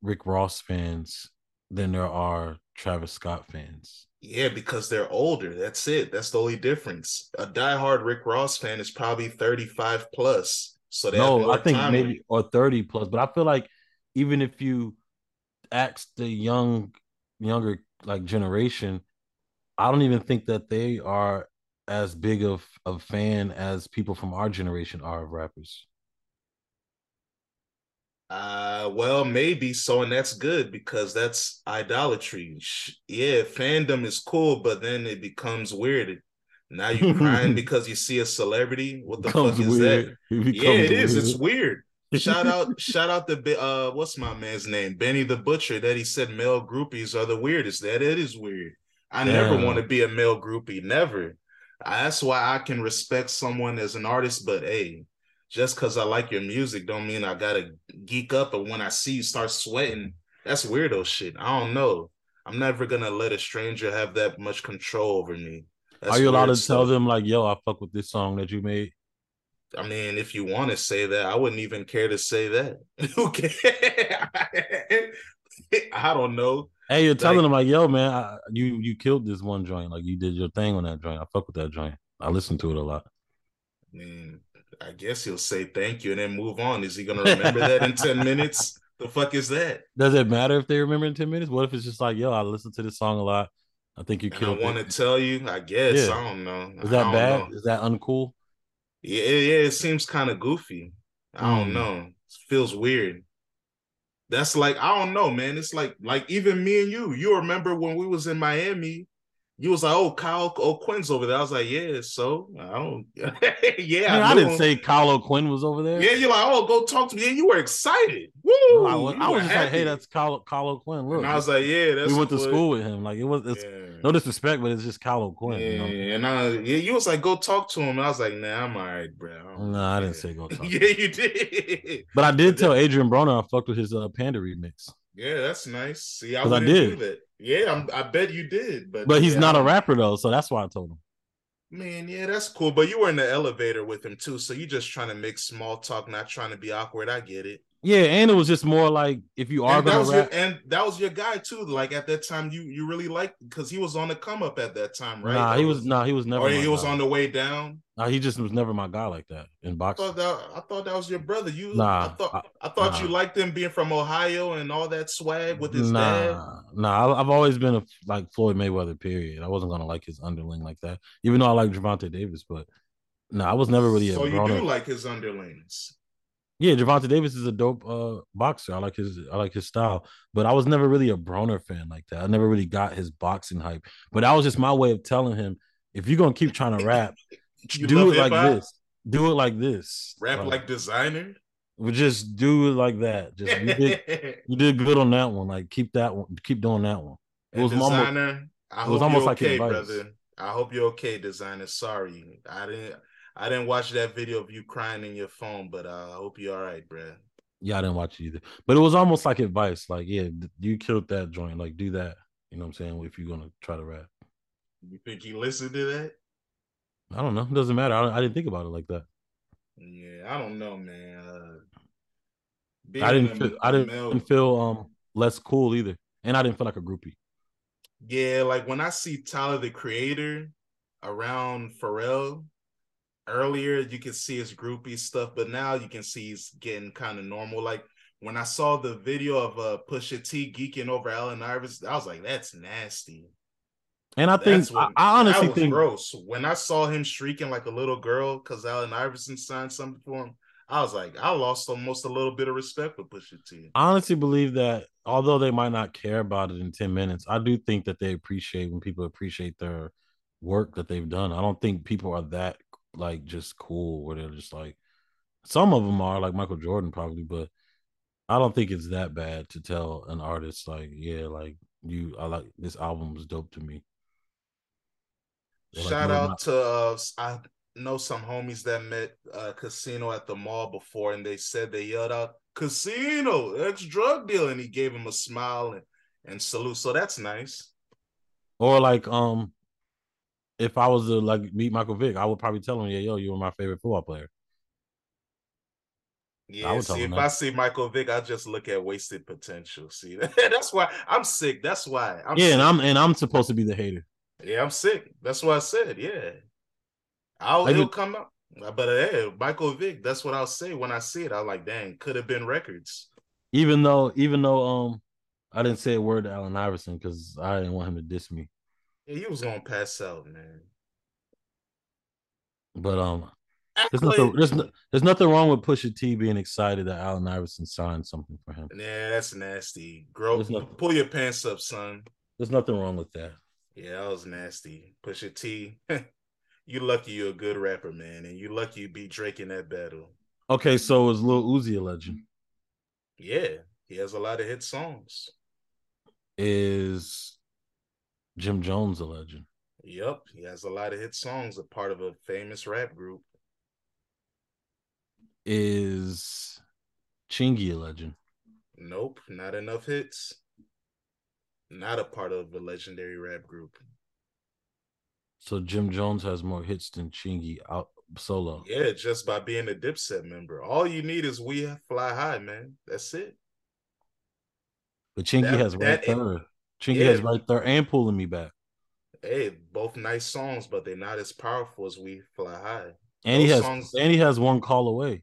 Rick Ross fans than there are Travis Scott fans. Yeah, because they're older. That's it. That's the only difference. A diehard Rick Ross fan is probably 35 plus. So no, I think maybe or 30 plus. But I feel like even if you ask the young younger like generation, I don't even think that they are as big of a fan as people from our generation are of rappers. Uh, well, maybe so, and that's good because that's idolatry. Yeah, fandom is cool, but then it becomes weird. Now you're crying *laughs* because you see a celebrity. What the fuck is weird. that? Yeah, it is. Weird. It's weird *laughs* shout out, shout out the uh, what's my man's name, Benny the Butcher. That he said male groupies are the weirdest. That it is weird. I Damn. never want to be a male groupie. Never. That's why I can respect someone as an artist. But hey, just because I like your music, don't mean I gotta geek up. But when I see you start sweating, that's weirdo shit. I don't know. I'm never gonna let a stranger have that much control over me. That's are you allowed to stuff. tell them like, "Yo, I fuck with this song that you made"? I mean, if you want to say that, I wouldn't even care to say that. *laughs* okay. *laughs* I don't know. Hey, you're telling like, them like, yo, man, I, you you killed this one joint. Like you did your thing on that joint. I fuck with that joint. I listen to it a lot. I mean, I guess he'll say thank you and then move on. Is he gonna remember that in 10 *laughs* minutes? The fuck is that? Does it matter if they remember in 10 minutes? What if it's just like, yo, I listen to this song a lot. I think you killed it. I want to tell you, I guess. Yeah. I don't know. Is that bad? Know. Is that uncool? Yeah, yeah, it seems kind of goofy. I don't mm. know. It feels weird. That's like I don't know, man. It's like like even me and you. You remember when we was in Miami you was like, oh, Kyle O'Quinn's over there. I was like, yeah, so I don't, *laughs* yeah. Man, I, I, didn't him. say Kyle O'Quinn was over there. Yeah, you're like, oh, go talk to me. And you were excited. Woo! No, I was, I was just like, hey, that's Kyle, Kyle O'Quinn. Look, and I was like, yeah, that's we went to school with him. Like it was, it's, yeah. no disrespect, but it's just Kyle O'Quinn. Yeah, you know? and I, yeah, you was like, go talk to him. And I was like, nah, I'm all right, bro. No, nah, I didn't say go *laughs* talk. yeah, you did. But I *laughs* did tell Adrian Broner I fucked with his uh, Panda remix. Yeah, that's nice. See, I, I did. Do that. Yeah, I'm, i bet you did, but but he's yeah, not a rapper though, so that's why I told him. Man, yeah, that's cool. But you were in the elevator with him too, so you're just trying to make small talk, not trying to be awkward. I get it. Yeah, and it was just more like if you are and gonna rap, your, and that was your guy too. Like at that time, you you really liked because he was on the come up at that time, right? Nah, he was, was nah, he was never. Or he was on the way down. Nah, he just was never my guy like that in boxing. I thought that, I thought that was your brother. You, nah, I thought I, I thought nah. you liked him being from Ohio and all that swag with his nah, dad. Nah, I've always been a like Floyd Mayweather. Period. I wasn't gonna like his underling like that, even though I like Gervonta Davis, but. No, nah, I was never really. A So you do like his underlings. Yeah, Gervonta Davis is a dope uh, boxer. I like his I like his style, but I was never really a Broner fan like that. I never really got his boxing hype. But that was just my way of telling him, if you're gonna keep trying to rap, *laughs* do it like this. Do it like this. Rap uh, like Desiigner. We just do it like that. Just you did, *laughs* you did good on that one. Like keep that one. Keep doing that one. It was Desiigner. I It was hope almost you're like okay, advice. brother. I hope you're okay, Desiigner. Sorry, I didn't. I didn't watch that video of you crying in your phone, but uh, I hope you're all right, bruh. Yeah, I didn't watch it either. But it was almost like advice. Like, yeah, you killed that joint. Like, do that. You know what I'm saying? If you're gonna try to rap. You think he listened to that? I don't know. It doesn't matter. I, I didn't think about it like that. Yeah, I don't know, man. Uh, I didn't feel I didn't male- feel um less cool either. And I didn't feel like a groupie. Yeah, like when I see Tyler the Creator around Pharrell earlier, you can see his groupie stuff, but now you can see he's getting kind of normal. Like when I saw the video of uh Pusha T geeking over Allen Iverson, I was like, that's nasty. And I think what I, honestly think gross. When I saw him shrieking like a little girl because Allen Iverson signed something for him, I was like, I lost almost a little bit of respect for Pusha T. I honestly believe that although they might not care about it in 10 minutes, I do think that they appreciate when people appreciate their work that they've done. I don't think people are that like just cool where they're just like some of them are like Michael Jordan probably, but I don't think it's that bad to tell an artist like, yeah, like you I like this album was dope to me. Shout out not- to uh, I know some homies that met uh, Casino at the mall before, and they said they yelled out "Casino, ex drug dealer," and he gave him a smile and and salute. So that's nice. Or like um if I was to like meet Michael Vick, I would probably tell him, yeah, yo, you were my favorite football player. Yeah, tell see, if him I see Michael Vick, I just look at wasted potential. See, *laughs* that's why I'm sick. That's why I'm yeah, sick. and I'm and I'm supposed to be the hater. Yeah, I'm sick. That's what I said. Yeah, I'll Like it'll it- come up. But hey, Michael Vick. That's what I'll say when I see it. I'm like, dang, could have been records. Even though, even though um I didn't say a word to Allen Iverson because I didn't want him to diss me. He was gonna pass out, man. But um there's nothing there's, no, there's nothing wrong with Pusha T being excited that Allen Iverson signed something for him. Yeah, that's nasty. Grow, pull your pants up, son. There's nothing wrong with that. Yeah, that was nasty. Pusha T, *laughs* you lucky you're a good rapper, man, and you lucky you beat Drake in that battle. Okay, so is Lil Uzi a legend? Yeah, he has a lot of hit songs. Is Jim Jones a legend? Yep, he has a lot of hit songs. A part of a famous rap group. Is Chingy a legend? Nope, not enough hits. Not a part of a legendary rap group. So Jim Jones has more hits than Chingy out solo. Yeah, just by being a Dipset member. All you need is We Fly High, man. That's it. But Chingy That- has right that- third. Chingy Yeah. has Right Thurr and pulling me back. Hey, both nice songs, but they're not as powerful as We Fly High. And he has songs- and he has one call away.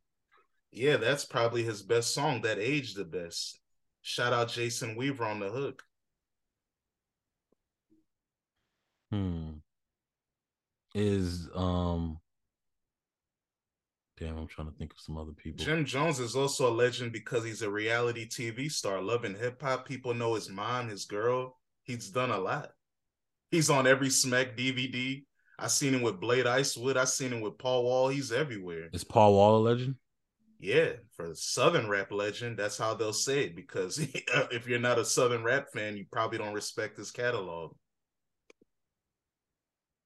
Yeah, that's probably his best song that aged the best. Shout out Jason Weaver on the hook. Hmm. Is um damn, I'm trying to think of some other people. Jim Jones is also a legend because he's a reality TV star. Loving hip hop, people know his mom, his girl. He's done a lot. He's on every Smack DVD. I seen him with Blade Icewood. I seen him with Paul Wall. He's everywhere. Is Paul Wall a legend? Yeah, for Southern rap legend, that's how they'll say it. Because *laughs* if you're not a Southern rap fan, you probably don't respect his catalog.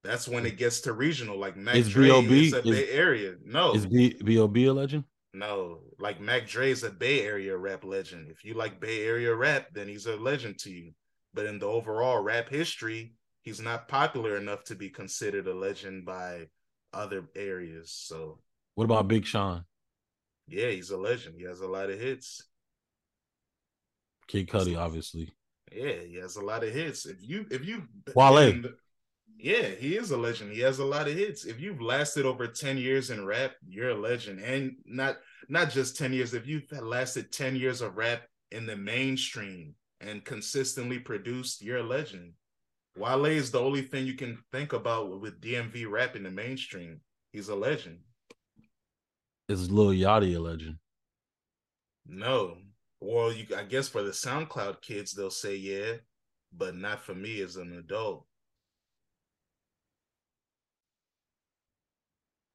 That's when it gets to regional, like Mac Is Dre B.O.B. is a is- Bay Area. No, Is B B.O.B. a legend? no, like Mac Dre is a Bay Area rap legend. If you like Bay Area rap, then he's a legend to you. But in the overall rap history, he's not popular enough to be considered a legend by other areas. So What about Big Sean? yeah, he's a legend. He has a lot of hits. Kid Cudi, obviously. Yeah, he has a lot of hits. If you if you Wale. been- yeah, he is a legend. He has a lot of hits. If you've lasted over 10 years in rap, you're a legend. And not not just 10 years, if you've lasted 10 years of rap in the mainstream and consistently produced, you're a legend. Wale is the only thing you can think about with DMV rap in the mainstream. He's a legend. Is Lil Yachty a legend? No. Well, you I guess for the SoundCloud kids, they'll say yeah, but not for me as an adult.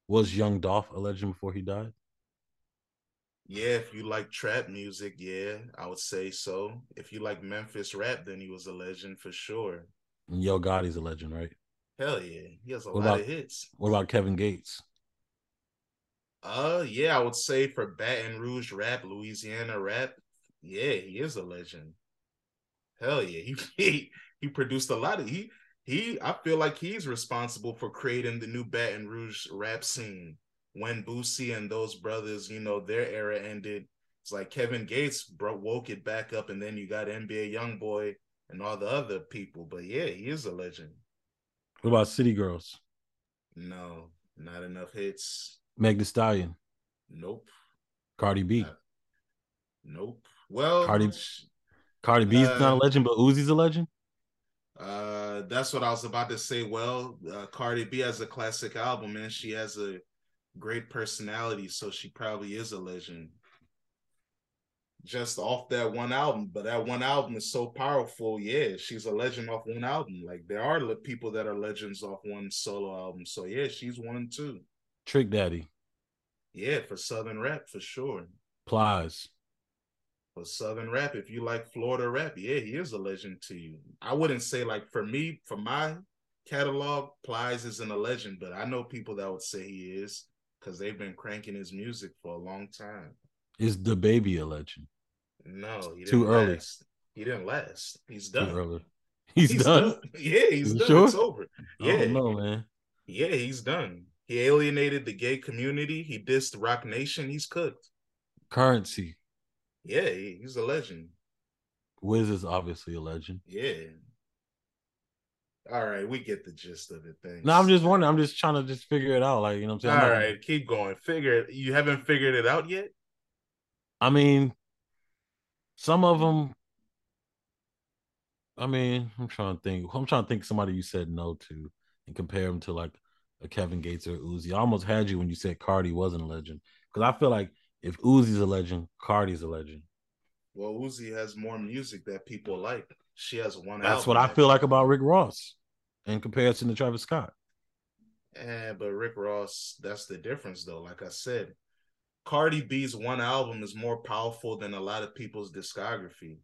Was Young Dolph a legend before he died? Yeah, if you like trap music, yeah, I would say so. If you like Memphis rap, then he was a legend for sure. Yo Gotti's a legend, right? Hell yeah, he has a What lot about- of hits. What about Kevin Gates? Uh, yeah, I would say for Baton Rouge rap, Louisiana rap, yeah, he is a legend. Hell yeah, he *laughs* he, he produced a lot of he he. I feel like he's responsible for creating the new Baton Rouge rap scene. When Boosie and those brothers, you know, their era ended, it's like Kevin Gates broke woke it back up, and then you got NBA YoungBoy and all the other people. But yeah, he is a legend. What about City Girls? No, not enough hits. Meg Thee Stallion, Nope. Cardi B. Nope. Well, Cardi- Cardi B's uh, not a legend, but Uzi's a legend. Uh, that's what I was about to say. Well, uh, Cardi B has a classic album, and she has a great personality, so she probably is a legend. Just off that one album, but that one album is so powerful. Yeah, she's a legend off one album. Like there are le- people that are legends off one solo album. So yeah, she's one too. Trick Daddy, Yeah, for Southern rap for sure. Plies. For Southern rap. If you like Florida rap, yeah, he is a legend to you. I wouldn't say like for me, for my catalog, Plies isn't a legend, but I know people that would say he is because they've been cranking his music for a long time. Is DaBaby a legend? No, he Too didn't early. last. He didn't last. He's done. early. He's, done. *laughs* Yeah, he's You done. sure? It's over. Yeah, don't man. yeah, he's done. He alienated the gay community. He dissed Roc Nation. He's cooked. Curren$y. Yeah, he- he's a legend. Wiz is obviously a legend. Yeah. All right, we get the gist of it. Thanks. No, I'm just wondering. I'm just trying to just figure it out. Like, you know what I'm All saying? I'm not- keep going. Figure it. You haven't figured it out yet. I mean, some of them. I mean, I'm trying to think. I'm trying to think somebody you said no to and compare them to like a Kevin Gates or Uzi. I almost had you when you said Cardi wasn't a legend because I feel like if Uzi's a legend, Cardi's a legend. Well, Uzi has more music that people like. She has one. That's what I feel like about Rick Ross in comparison to Travis Scott. Yeah, but Rick Ross, that's the difference though. Like I said, Cardi B's one album is more powerful than a lot of people's discography.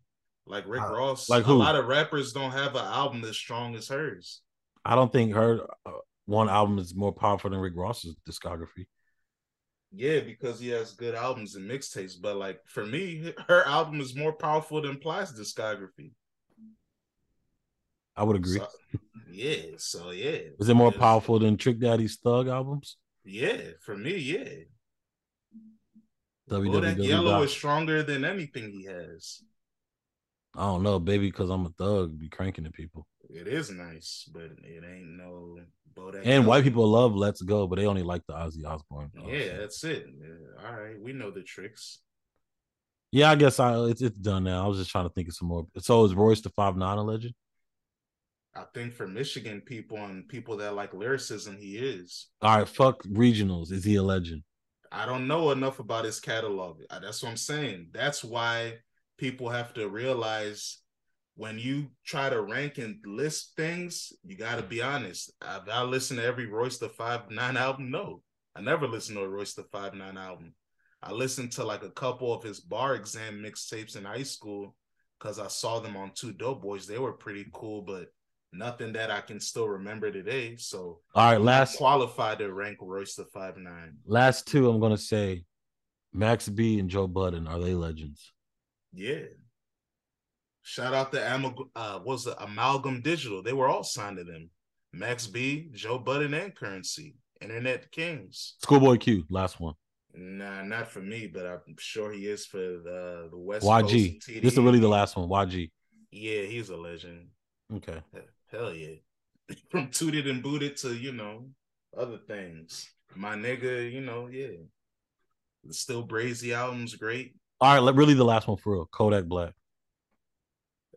Like Rick Uh, Ross, like a lot of rappers don't have an album as strong as hers. I don't think her uh, one album is more powerful than Rick Ross's discography. Yeah, because he has good albums and mixtapes. But like for me, her album is more powerful than Plies' discography. I would agree. So, yeah, so yeah. is it more Yes. powerful than Trick Daddy's Thug albums? Yeah, for me, yeah. WWW. Bodak Yellow is stronger than anything he has. I don't know, baby, because I'm a thug, be cranking at people. It is nice, but it ain't no Bodak. And Yellow. white people love Let's Go, but they only like the Ozzy Osbourne. uh, Yeah, shit. that's it. Yeah, all right, we know the tricks. yeah. I guess I it's it's done now. I was just trying to think of some more. So is Royce da 5'9" a legend? I think for Michigan people and people that like lyricism, he is. All right, fuck regionals. Is he a legend? I don't know enough about his catalog. That's what I'm saying. That's why people have to realize when you try to rank and list things, you got to be honest. Have I listened to every Royce da 5'9" album? No, I never listened to a Royce da 5'9" album. I listened to like a couple of his bar exam mixtapes in high school because I saw them on Two Dope Boys. They were pretty cool, but nothing that I can still remember today. So All right, I'm last qualified to rank Royce da 5'9". last two. I'm gonna say Max B and Joe Budden. Are they legends? Yeah. Shout out to Amal- uh, was it Amalgam Digital? They were all signed to them. Max B, Joe Budden, and Curren$y, Internet Kings. Schoolboy Q. Last one. Nah, not for me, but I'm sure he is for the the West. YG. This is really the last one. YG. Yeah, he's a legend. Okay. Hell yeah. *laughs* From Toot It and Boot It to you know other things. My nigga, you know, yeah. The Still Brazy album's great. All right. Really the last one for real. Kodak Black.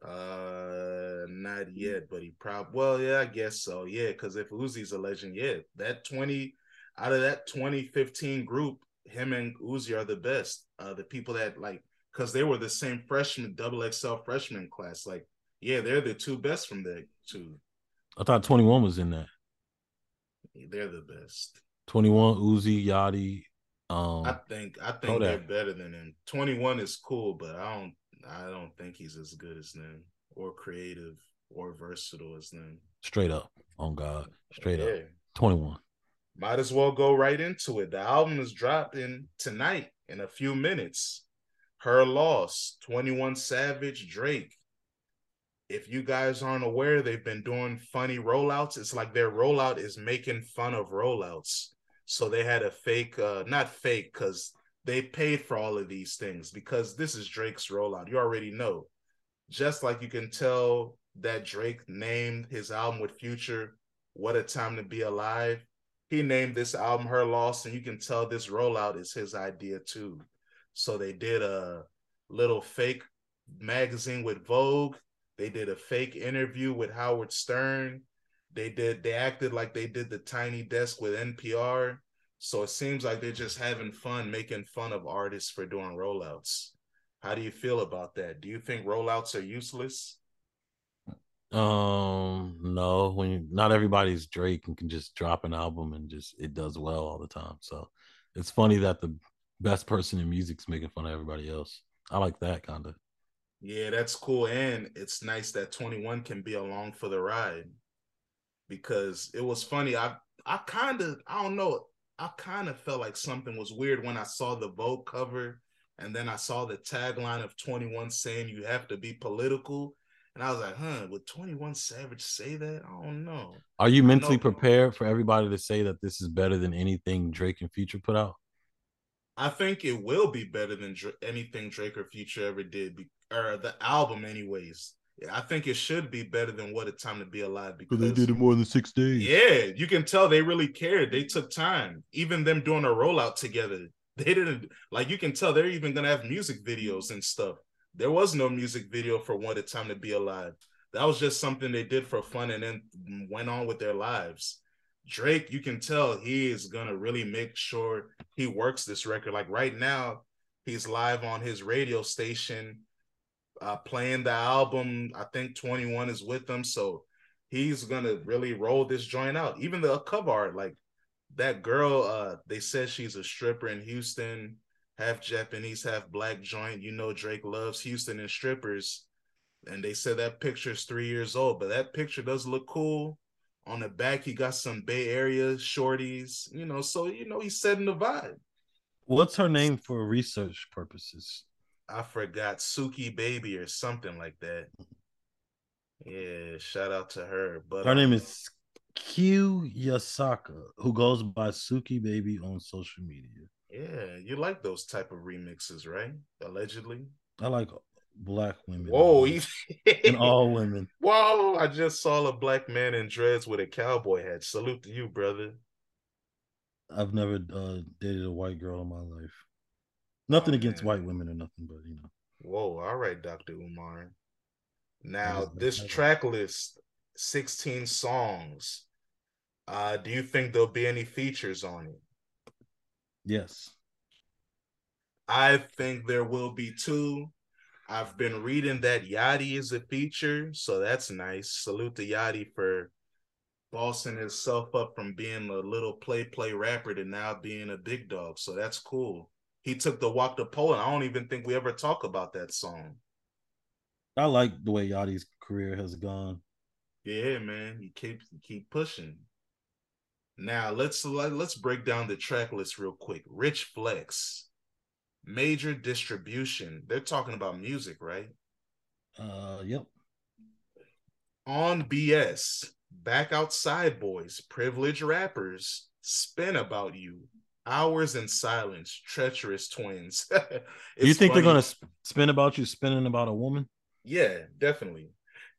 Uh, not yet, but he probably. Well, yeah, I guess so. Yeah, because if Uzi's a legend, yeah, that twenty out of that 2015 group, him and Uzi are the best. Uh, the people that like, because they were the same freshman, double XL freshman class. Like, yeah, they're the two best from that two. I thought 21 was in that. They're the best. 21, Uzi, Yachty. Um, I think. I think they're better than him. 21 is cool, but I don't. I don't think he's as good as them or creative. or versatile as them. Straight up, on God, straight yeah. up. Twenty one. Might as well go right into it. The album is dropping tonight in a few minutes. Her Loss, 21 Savage, Drake. If you guys aren't aware, they've been doing funny rollouts. It's like their rollout is making fun of rollouts. So they had a fake, uh, not fake, because they paid for all of these things because this is Drake's rollout. You already know. Just like you can tell that Drake named his album with Future, What a Time to Be Alive. He named this album Her Loss, and you can tell this rollout is his idea too. So they did a little fake magazine with Vogue. They did a fake interview with Howard Stern. They did they acted like they did the tiny desk with NPR. So it seems like they're just having fun making fun of artists for doing rollouts. How do you feel about that? Do you think rollouts are useless? Um, no. When you, not everybody's Drake and can just drop an album and just it does well all the time. So it's funny that the best person in music's making fun of everybody else. I like that kind of. Yeah, that's cool, and it's nice that Twenty One can be along for the ride because it was funny. I I kind of I don't know. I kind of felt like something was weird when I saw the Vogue cover and then I saw the tagline of 21 saying you have to be political. And I was like, huh, would 21 Savage say that? I don't know. Are you mentally prepared for everybody to say that this is better than anything Drake and Future put out? I think it will be better than anything Drake or Future ever did, be- or the album, anyways. I think it should be better than What a Time to Be Alive because they did it more than six days. Yeah, you can tell they really cared. They took time. Even them doing a rollout together, *laughs* they didn't like. You can tell they're even gonna have music videos and stuff. There was no music video for What a Time to Be Alive. That was just something they did for fun and then went on with their lives. Drake, you can tell he is gonna really make sure he works this record. Like right now, he's live on his radio station uh, playing the album. I think 21 is with them. So he's gonna really roll this joint out. Even the cover art, like that girl, uh, they said she's a stripper in Houston, half Japanese, half black joint. You know Drake loves Houston and strippers. And they said that picture is three years old, but that picture does look cool. On the back, he got some Bay Area shorties, you know, so you know he's setting the vibe. What's her name for research purposes? I forgot Suki Baby or something like that. Yeah, shout out to her. But her um, name is Qui Yasaka, who goes by Suki Baby on social media. Yeah, you like those type of remixes, right? Allegedly. I like black women. Whoa, *laughs* and all women. *laughs* Whoa! I just saw a black man in dreads with a cowboy hat. Salute to you, brother. I've never uh, dated a white girl in my life. Nothing oh, against white women or nothing, but you know. Whoa, all right, Dr. Umar. Now, this track list, 16 songs. Uh, do you think there'll be any features on it? Yes. I think there will be two. I've been reading that Yachty is a feature, so that's nice. Salute to Yachty for bossing himself up from being a little play play rapper to now being a big dog. So that's cool he took the walk to Poland. I don't even think we ever talk about that song. I like the way Yachty's career has gone. Yeah, man, he keep keep pushing. Now let's let's break down the track list real quick. Rich Flex, major distribution. They're talking about music, right? Uh, yep. On BS, back outside boys, privileged rappers, spin about you, Hours in silence, treacherous twins. *laughs* You think funny. they're gonna spin about you spinning about a woman? Yeah, definitely.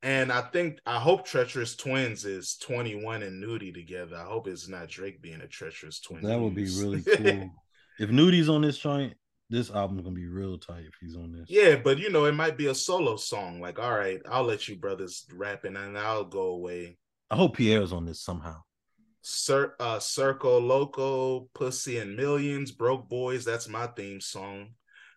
And I think I hope Treacherous Twins is 21 and Nudy together. I hope it's not Drake being a treacherous twin. That would be really *laughs* cool. if Nudy's on this joint, this album's gonna be real tight if he's on this. Yeah, but you know, it might be a solo song. Like, all right, I'll let you brothers rapping and I'll go away. I hope Pierre's on this somehow. Cir- uh, Circo Loco, Pussy and Millions, Broke Boys. That's my theme song.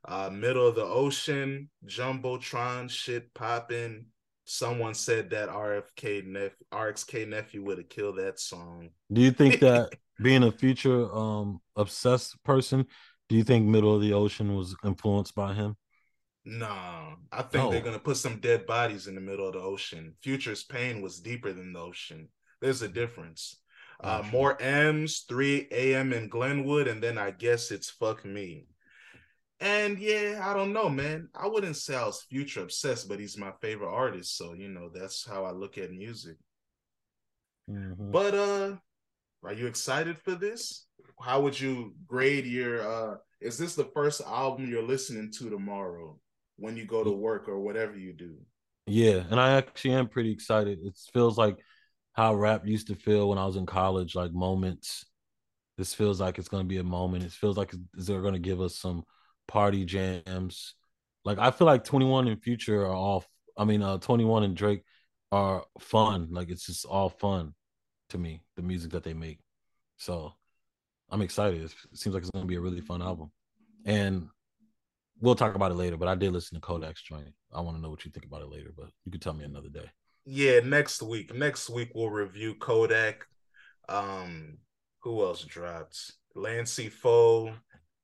Uh, Middle of the Ocean, Jumbotron, shit popping. Someone said that RFK Nef- RXK nephew would have killed that song. Do you think that *laughs* being a future um obsessed person, do you think Middle of the Ocean was influenced by him? No, I think they're gonna put some dead bodies in the middle of the ocean. Future's pain was deeper than the ocean. There's a difference. Uh, more M's, 3 a.m. in Glenwood, and then I guess it's fuck me. And yeah, I don't know, man. I wouldn't say I was future obsessed, but he's my favorite artist. So, you know, that's how I look at music. Mm-hmm. But uh are you excited for this? How would you grade your uh is this the first album you're listening to tomorrow when you go to work or whatever you do? Yeah, and I actually am pretty excited. It feels like how rap used to feel when I was in college, like moments. This feels like it's to be a moment. It feels like they're to give us some party jams. Like I feel like 21 and Future are all I mean uh 21 and Drake are fun. Like it's just all fun to me, the music that they make. So I'm excited. It seems like it's gonna be a really fun album. And we'll talk about it later, but I did listen to Kodak's joint. I want to know what you think about it later, but you can tell me another day. Yeah, next week. Next week we'll review Kodak. Um, who else dropped? Lancey Foe,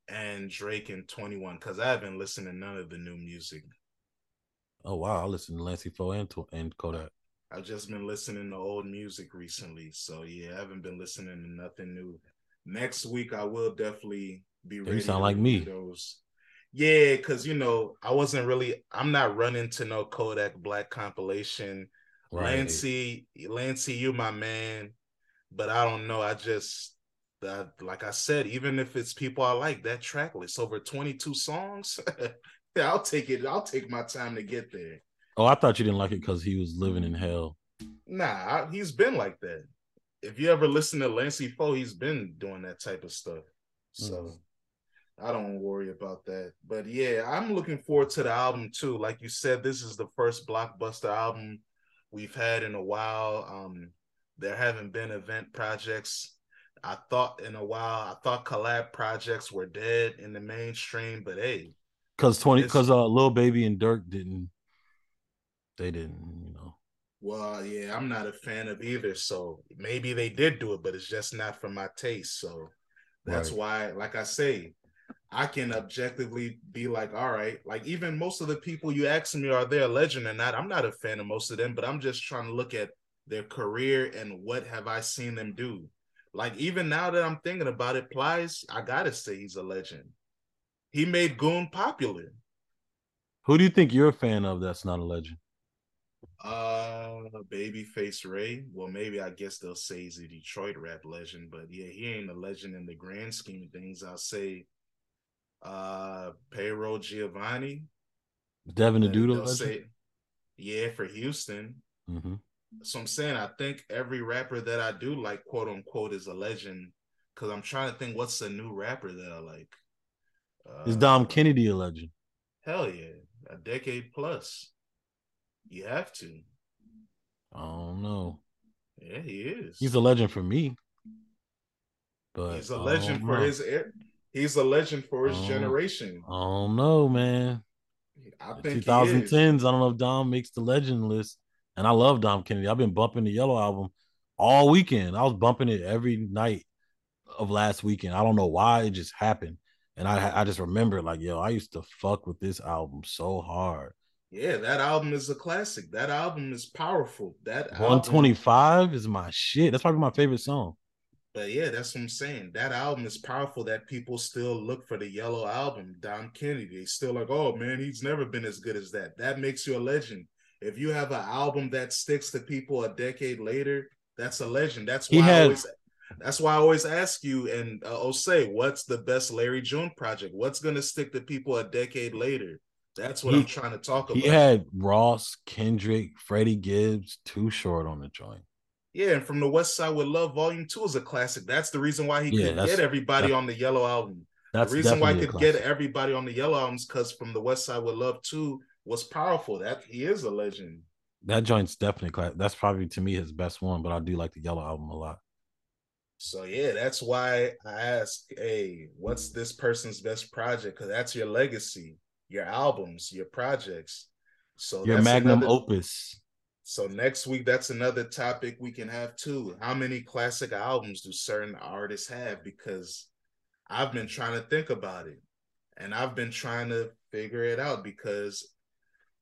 and Drake in 21 because I haven't listened to none of the new music. Oh wow, I listened to Lancey Foe and, and Kodak. I've just been listening to old music recently, so yeah, I haven't been listening to nothing new. Next week, I will definitely be ready. You sound like me. Those. Yeah, because you know, I wasn't really. I'm not running to no Kodak Black compilation. Right. Lancey, Lancey, you my man, but I don't know. I just that like I said, even if it's people I like, that track list over 22 songs, *laughs* I'll take it. I'll take my time to get there. Oh, I thought you didn't like it because he was living in hell. Nah, he's been like that. If you ever listen to Lancey Foe, he's been doing that type of stuff. So mm. I don't worry about that. But yeah, I'm looking forward to the album too. Like you said, this is the first blockbuster album we've had in a while. Um, there haven't been event projects I thought in a while, I thought collab projects were dead in the mainstream, but hey, because twenty, because uh, Lil Baby and Dirk didn't, they didn't, you know. Well, yeah, I'm not a fan of either, so maybe they did do it, but it's just not for my taste. So that's right. why, like I say, I can objectively be like, all right, like even most of the people you ask me are they a legend or not? I'm not a fan of most of them, but I'm just trying to look at their career and what have I seen them do. Like even now that I'm thinking about it, Plies, I gotta say he's a legend. He made Goon popular. Who do you think you're a fan of that's not a legend? Uh Babyface Ray. Well, maybe I guess they'll say he's a Detroit rap legend, but yeah, he ain't a legend in the grand scheme of things. I'll say uh Payroll Giovanni. Devin the Dude? Say, yeah, for Houston. Mm-hmm. So I'm saying I think every rapper that I do like, quote unquote, is a legend. Cause I'm trying to think what's a new rapper that I like. Uh, is Dom Kennedy a legend? Hell yeah, a decade plus. You have to. I don't know. Yeah, he is. He's a legend for me. But he's a legend for know. his. He's a legend for his oh, generation. I don't know, man. I think 2010s. I don't know if Dom makes the legend list. And I love Dom Kennedy. I've been bumping the Yellow album all weekend. I was bumping it every night of last weekend. I don't know why it just happened. And I I just remember like, yo, I used to fuck with this album so hard. Yeah, that album is a classic. That album is powerful. That 125 album... is my shit. That's probably my favorite song. But yeah, that's what I'm saying. That album is powerful that people still look for the yellow album, Dom Kennedy. They still like, oh man, he's never been as good as that. That makes you a legend if you have an album that sticks to people a decade later, that's a legend. That's why I always that's why I always ask you and uh, say, what's the best Larry June project? What's gonna stick to people a decade later? That's what he, I'm trying to talk about. He had Ross, Kendrick, Freddie Gibbs, too short on the joint. Yeah, and from the West Side with Love, Volume Two is a classic. That's the reason why he yeah, could get everybody on the Yellow album. That's the reason why he could get everybody on the Yellow albums because from the West Side with Love Two was powerful. That he is a legend. That joint's definitely class. That's probably to me his best one, but I do like the Yellow album a lot. So yeah, that's why I ask, hey, what's this person's best project? Because that's your legacy, your albums, your projects. So your magnum another, opus. So next week, that's another topic we can have too. How many classic albums do certain artists have? Because I've been trying to think about it. And I've been trying to figure it out because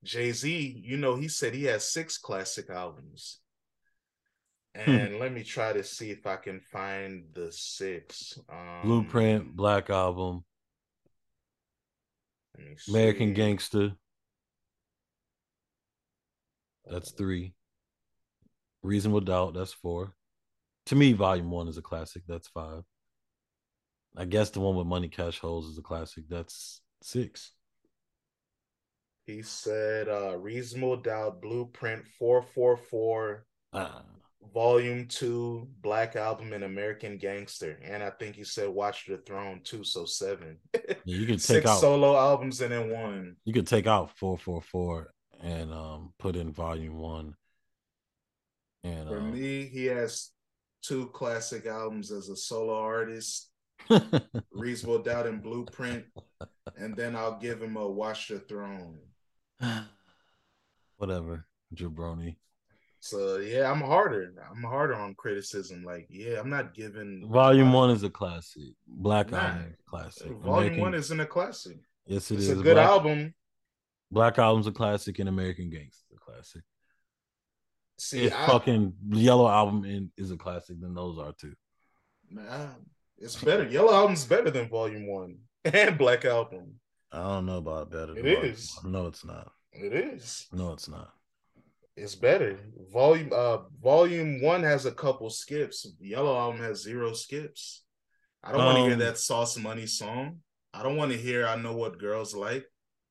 Jay Z, you know, he said he has six classic albums. Hmm. And hmm. let me try to see if I can find the six. Um, Blueprint, Black Album, American Gangster. That's three. Reasonable Doubt, that's four. To me, Volume One is a classic. That's five. I guess the one with Money Cash Hoes is a classic. That's six. He said uh Reasonable Doubt, Blueprint, 444, uh, Volume 2, Black Album, and American Gangster. And I think he said Watch the Throne too, so seven. Yeah, you can *laughs* take Six out solo albums and then one. You could take out 444 and um put in Volume 1. And for um, me, he has two classic albums as a solo artist. *laughs* Reasonable Doubt and Blueprint, and then I'll give him a Watch the Throne. *sighs* Whatever, jabroni. So yeah, I'm harder. I'm harder on criticism. Like, yeah, I'm not giving. Volume one is a classic. Black nah, Album classic. Volume American... one isn't a classic. Yes, it it's is. a good Black... album. Black Album's a classic, and American Gangster a classic. See, if I... fucking Yellow Album is a classic, then those are too. Nah, it's better. Yellow Album's better than Volume One and Black Album. I don't know about better. It is. No, it's not. It is. No, it's not. It's better. Volume uh volume one has a couple skips. Yellow album has zero skips. I don't um, want to hear that sauce money song. I don't want to hear I know what girls like.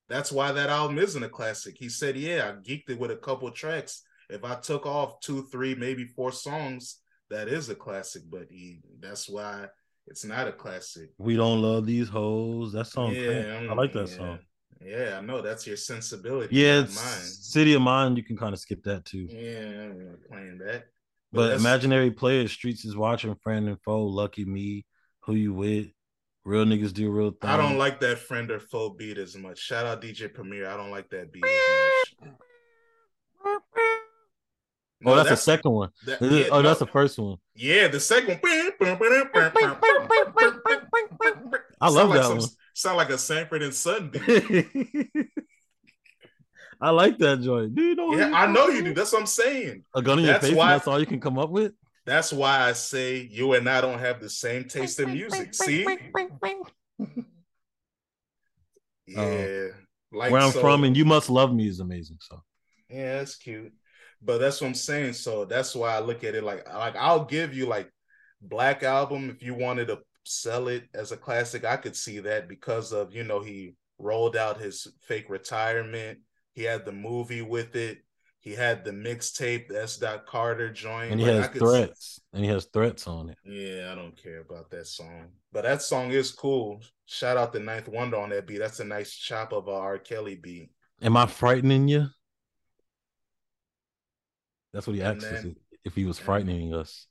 That's why that album isn't a classic. He said, Yeah, I geeked it with a couple tracks. If I took off two, three, maybe four songs, that is a classic. But he that's why it's not a classic. We don't love these hoes. That song. Yeah, I like that yeah. song. Yeah, I know that's your sensibility. Yeah, mine. City of Mine. You can kind of skip that too. Yeah, I'm playing that. But, but imaginary players, streets is watching, friend and foe, lucky me, who you with, real niggas do real things. I don't like that friend or foe beat as much. Shout out DJ Premier. I don't like that beat as much. Oh, no, oh, that's, the second one. That, yeah, oh, no, that's the first one. Yeah, the second one. I love that one. Sound like a Sanford and Son *laughs* I like that joint. Dude, you know? Yeah, I know you do. That's what I'm saying. A gun in that's your face. Why, that's all you can come up with. That's why I say you and I don't have the same taste in music. See? yeah. Um, like where I'm so, from, and you must love me is amazing. So. Yeah, that's cute. But that's what I'm saying. So that's why I look at it like like I'll give you like Black Album if you wanted to sell it as a classic, I could see that because of you know he rolled out his fake retirement. He had the movie with it. He had the mixtape, the S. Dot Carter joint, and he like, has threats, see... and he has threats on it. Yeah, I don't care about that song, but that song is cool. Shout out the Ninth Wonder on that beat. That's a nice chop of a R. Kelly beat. Am I frightening you? That's what he asked then, us if he was frightening us.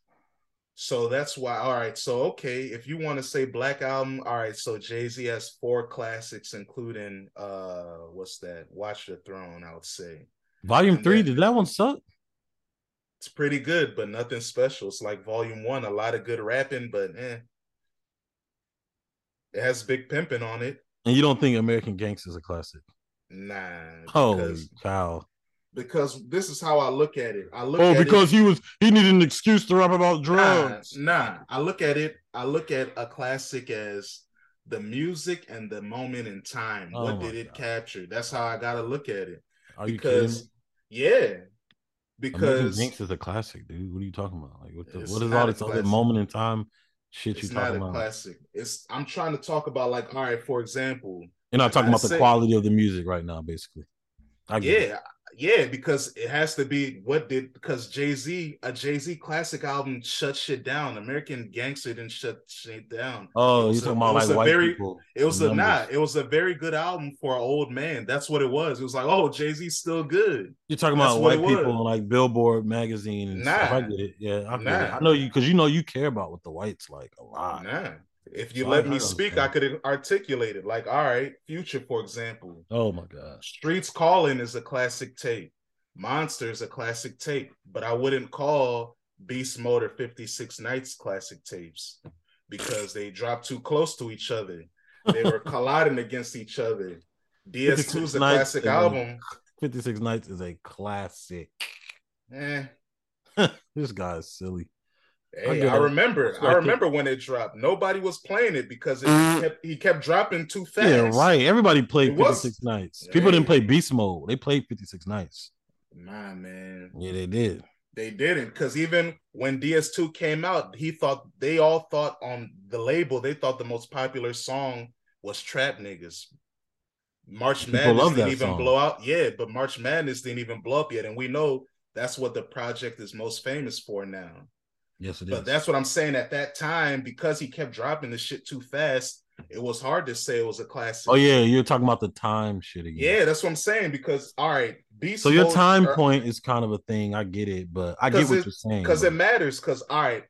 So that's why, all right. So, okay, if you want to say Black Album, all right. So Jay Z has four classics, including, uh, what's that? Watch the Throne, I would say. Volume and three, then, did that one suck? It's pretty good, but nothing special. It's like volume one, a lot of good rapping, but eh. It has big pimping on it. And you don't think American Gangster is a classic? Nah. Holy cow because this is how I look at it. I look oh, because it, he was he needed an excuse to rap about drugs. Nah, nah, I look at it. I look at a classic as the music and the moment in time. Oh what did it God. capture? That's how I gotta look at it. Are because, you kidding? Yeah. Because Jinx is a classic, dude. What are you talking about? Like, what, the, what is all this other moment in time shit it's you talking about? Classic. It's I'm trying to talk about like, all right, for example, you're not talking about say, the quality of the music right now, basically. I yeah, yeah, because it has to be what did because Jay Z a Jay Z classic album shut shit down. American Gangster didn't shut shit down. Oh, you talking about like white very, people? It was a not. It was a very good album for an old man. That's what it was. It was like, oh, Jay Z's still good. You're talking That's about white people on like Billboard magazine and nah, stuff. I get it. Yeah, I, nah. I know you because you know you care about what the whites like a lot. Nah. If you so let me speak, I could articulate it. Like, all right, Future, for example. Oh my God. Streets Calling is a classic tape. Monster is a classic tape, but I wouldn't call Beast Motor 56 Nights classic tapes because they drop too close to each other. They were *laughs* colliding against each other. DS2 is a classic album. 56 Nights is a classic. Eh. *laughs* this guy is silly. Hey, I, I remember. I remember when it dropped. Nobody was playing it because it mm. kept, he kept dropping too fast. Yeah, right. Everybody played it 56 was, Nights. People didn't play Beast Mode. They played 56 Nights. Nah, man. Yeah, they did. They didn't because even when DS2 came out, he thought they all thought on the label, they thought the most popular song was Trap Niggas. March People Madness didn't even song. blow out. Yeah, but March Madness didn't even blow up yet. And we know that's what the project is most famous for now. Yes, it but is. that's what I'm saying. At that time, because he kept dropping the shit too fast, it was hard to say it was a classic. Oh yeah, you're talking about the time shit again. Yeah, that's what I'm saying. Because all right, Beast. So your time are, point is kind of a thing. I get it, but I get what it, you're saying. Because it matters. Because all right,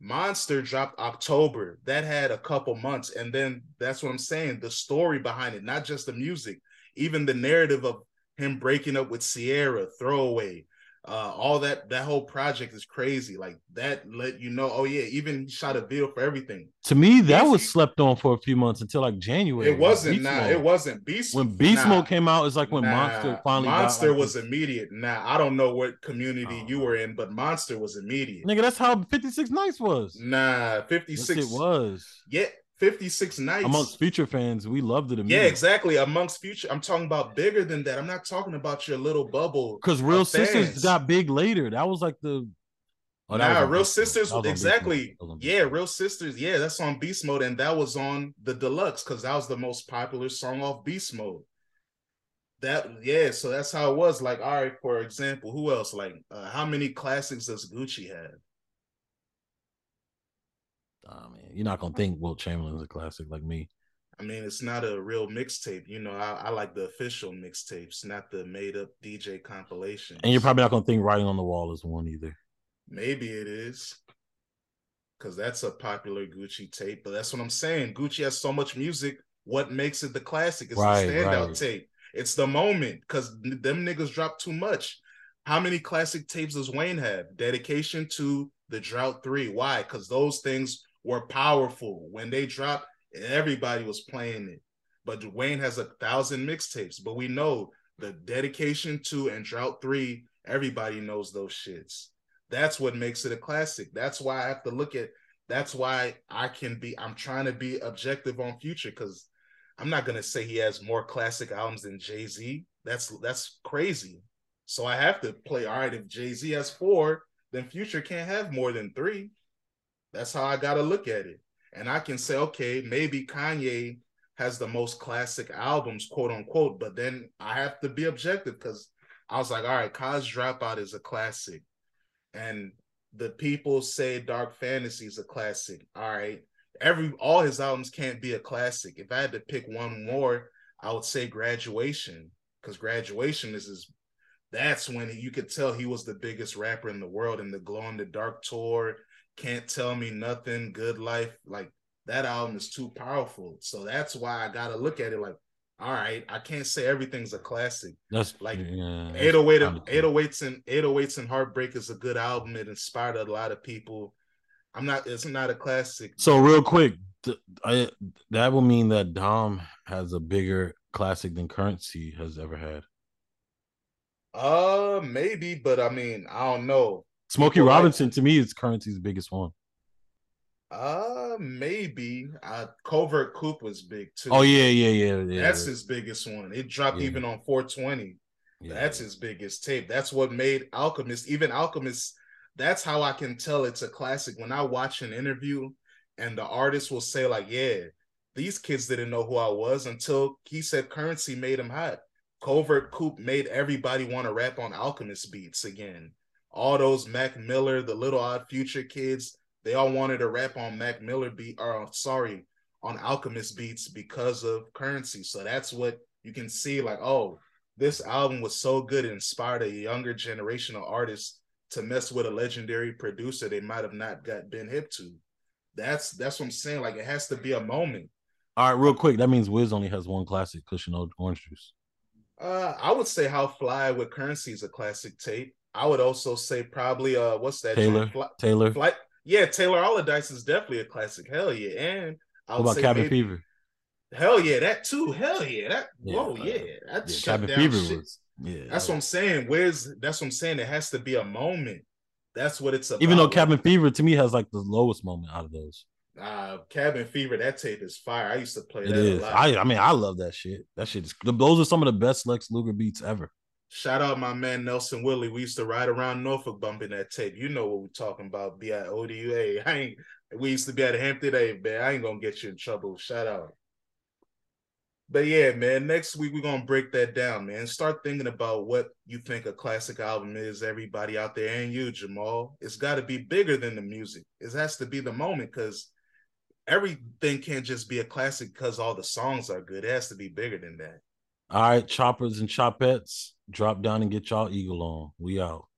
Monster dropped October. That had a couple months, and then that's what I'm saying. The story behind it, not just the music, even the narrative of him breaking up with Ciara, Throwaway, uh, all that that whole project is crazy. Like that let you know, oh yeah, even shot a video for everything. To me, that was slept on for a few months until like January. It wasn't nah, it wasn't Beast. When Beast nah, Mode came out, it's like when nah, Monster finally Monster got, like, was immediate. Now I don't know what community oh. you were in, but Monster was immediate. Nigga, that's how 56 Nights was. Nah, 56 yes, it was. Yeah, 56 nights. Amongst future fans we loved it yeah exactly. Amongst future i'm talking about bigger than that. I'm not talking about your little bubble because real sisters got big later. That was like the oh, nah, real sisters exactly. Yeah real sisters yeah that's on beast mode and that was on the deluxe because that was the most popular song off beast mode. That yeah so that's how it was. Like all right for example who else? Like uh, how many classics does gucci have I mean, you're not gonna think Wilt Chamberlain's a classic like me. I mean, it's not a real mixtape. You know, I, I, like the official mixtapes, not the made up DJ compilation. And you're probably not gonna think Writing on the Wall is one either. Maybe it is. Cause that's a popular Gucci tape. But that's what I'm saying. Gucci has so much music. What makes it the classic is right, the standout right. tape. It's the moment. Cause them niggas drop too much. How many classic tapes does Wayne have? Dedication to the Drought 3. Why? Because those things were powerful. When they dropped, everybody was playing it. But Dwayne has a thousand mixtapes, but we know the dedication to and drought three, everybody knows those shits. That's what makes it a classic. That's why I have to look at that's why I can be I'm trying to be objective on future because I'm not gonna say he has more classic albums than Jay-Z. That's that's crazy. So I have to play all right. If Jay-Z has four, then future can't have more than three. That's how I got to look at it. And I can say, okay, maybe Kanye has the most classic albums, quote unquote, but then I have to be objective because I was like, all right, College Dropout is a classic. And the people say Dark Fantasy is a classic. All right. Every all his albums can't be a classic. If I had to pick one more, I would say Graduation, because Graduation is his that's when you could tell he was the biggest rapper in the world in the Glow in the Dark tour can't Tell Me Nothing, Good Life. Like that album is too powerful. So that's why I gotta look at it like, all right, I can't say everything's a classic. That's like yeah, 808 and 808s and 808s and Heartbreak is a good album. It inspired a lot of people. I'm not it's not a classic. So real quick, I, that will mean that Dom has a bigger classic than Curren$y has ever had. Uh maybe, but I mean, I don't know. Smokey Robinson like, to me is Curren$y's biggest one. Uh, maybe. Uh, Covert Coupe was big too. Oh yeah, yeah, yeah. yeah That's his biggest one. It dropped yeah. even on 420. Yeah. That's his biggest tape. That's what made Alchemist. Even Alchemist. That's how I can tell it's a classic. When I watch an interview and the artist will say like, "Yeah, these kids didn't know who I was until he said Curren$y made him hot." Covert Coupe made everybody want to rap on Alchemist beats again all those Mac Miller, the Little Odd Future kids, they all wanted to rap on Mac Miller beat, or sorry, on Alchemist beats because of Curren$y. So that's what you can see, like, oh, this album was so good, it inspired a younger generation of artists to mess with a legendary producer they might have not got been hip to. That's that's what I'm saying. Like it has to be a moment. All right, real quick. That means Wiz only has one classic cushion orange juice. Uh, I would say How Fly with Curren$y is a classic tape. I would also say probably uh what's that Taylor Fly, Taylor Flight yeah Taylor Allderdice is definitely a classic hell yeah and I what about Cabin maybe, Fever Hell yeah, that too. Hell yeah, that. Yeah, whoa, uh, yeah, that yeah, shut down Fever shit. Was, yeah, that's what I'm saying. Where's that's what I'm saying. It has to be a moment. That's what it's about. Even though Cabin Fever to me has like the lowest moment out of those. Uh, Cabin Fever, that tape is fire. I used to play it that. Is. I I mean, I love that shit. That shit is those are some of the best Lex Luger beats ever. Shout out my man Nelson Willie. We used to ride around Norfolk bumping that tape. You know what we're talking about. Be at ODA. *laughs* I ain't we used to be at Hampton A, man. I ain't gonna get you in trouble. Shout out. But yeah, man, next week we're gonna break that down, man. Start thinking about what you think a classic album is, everybody out there, and you, Jamal. It's gotta be bigger than the music. It has to be the moment because everything can't just be a classic because all the songs are good. It has to be bigger than that. All right, choppers and chopettes, drop down and get y'all eagle on. We out.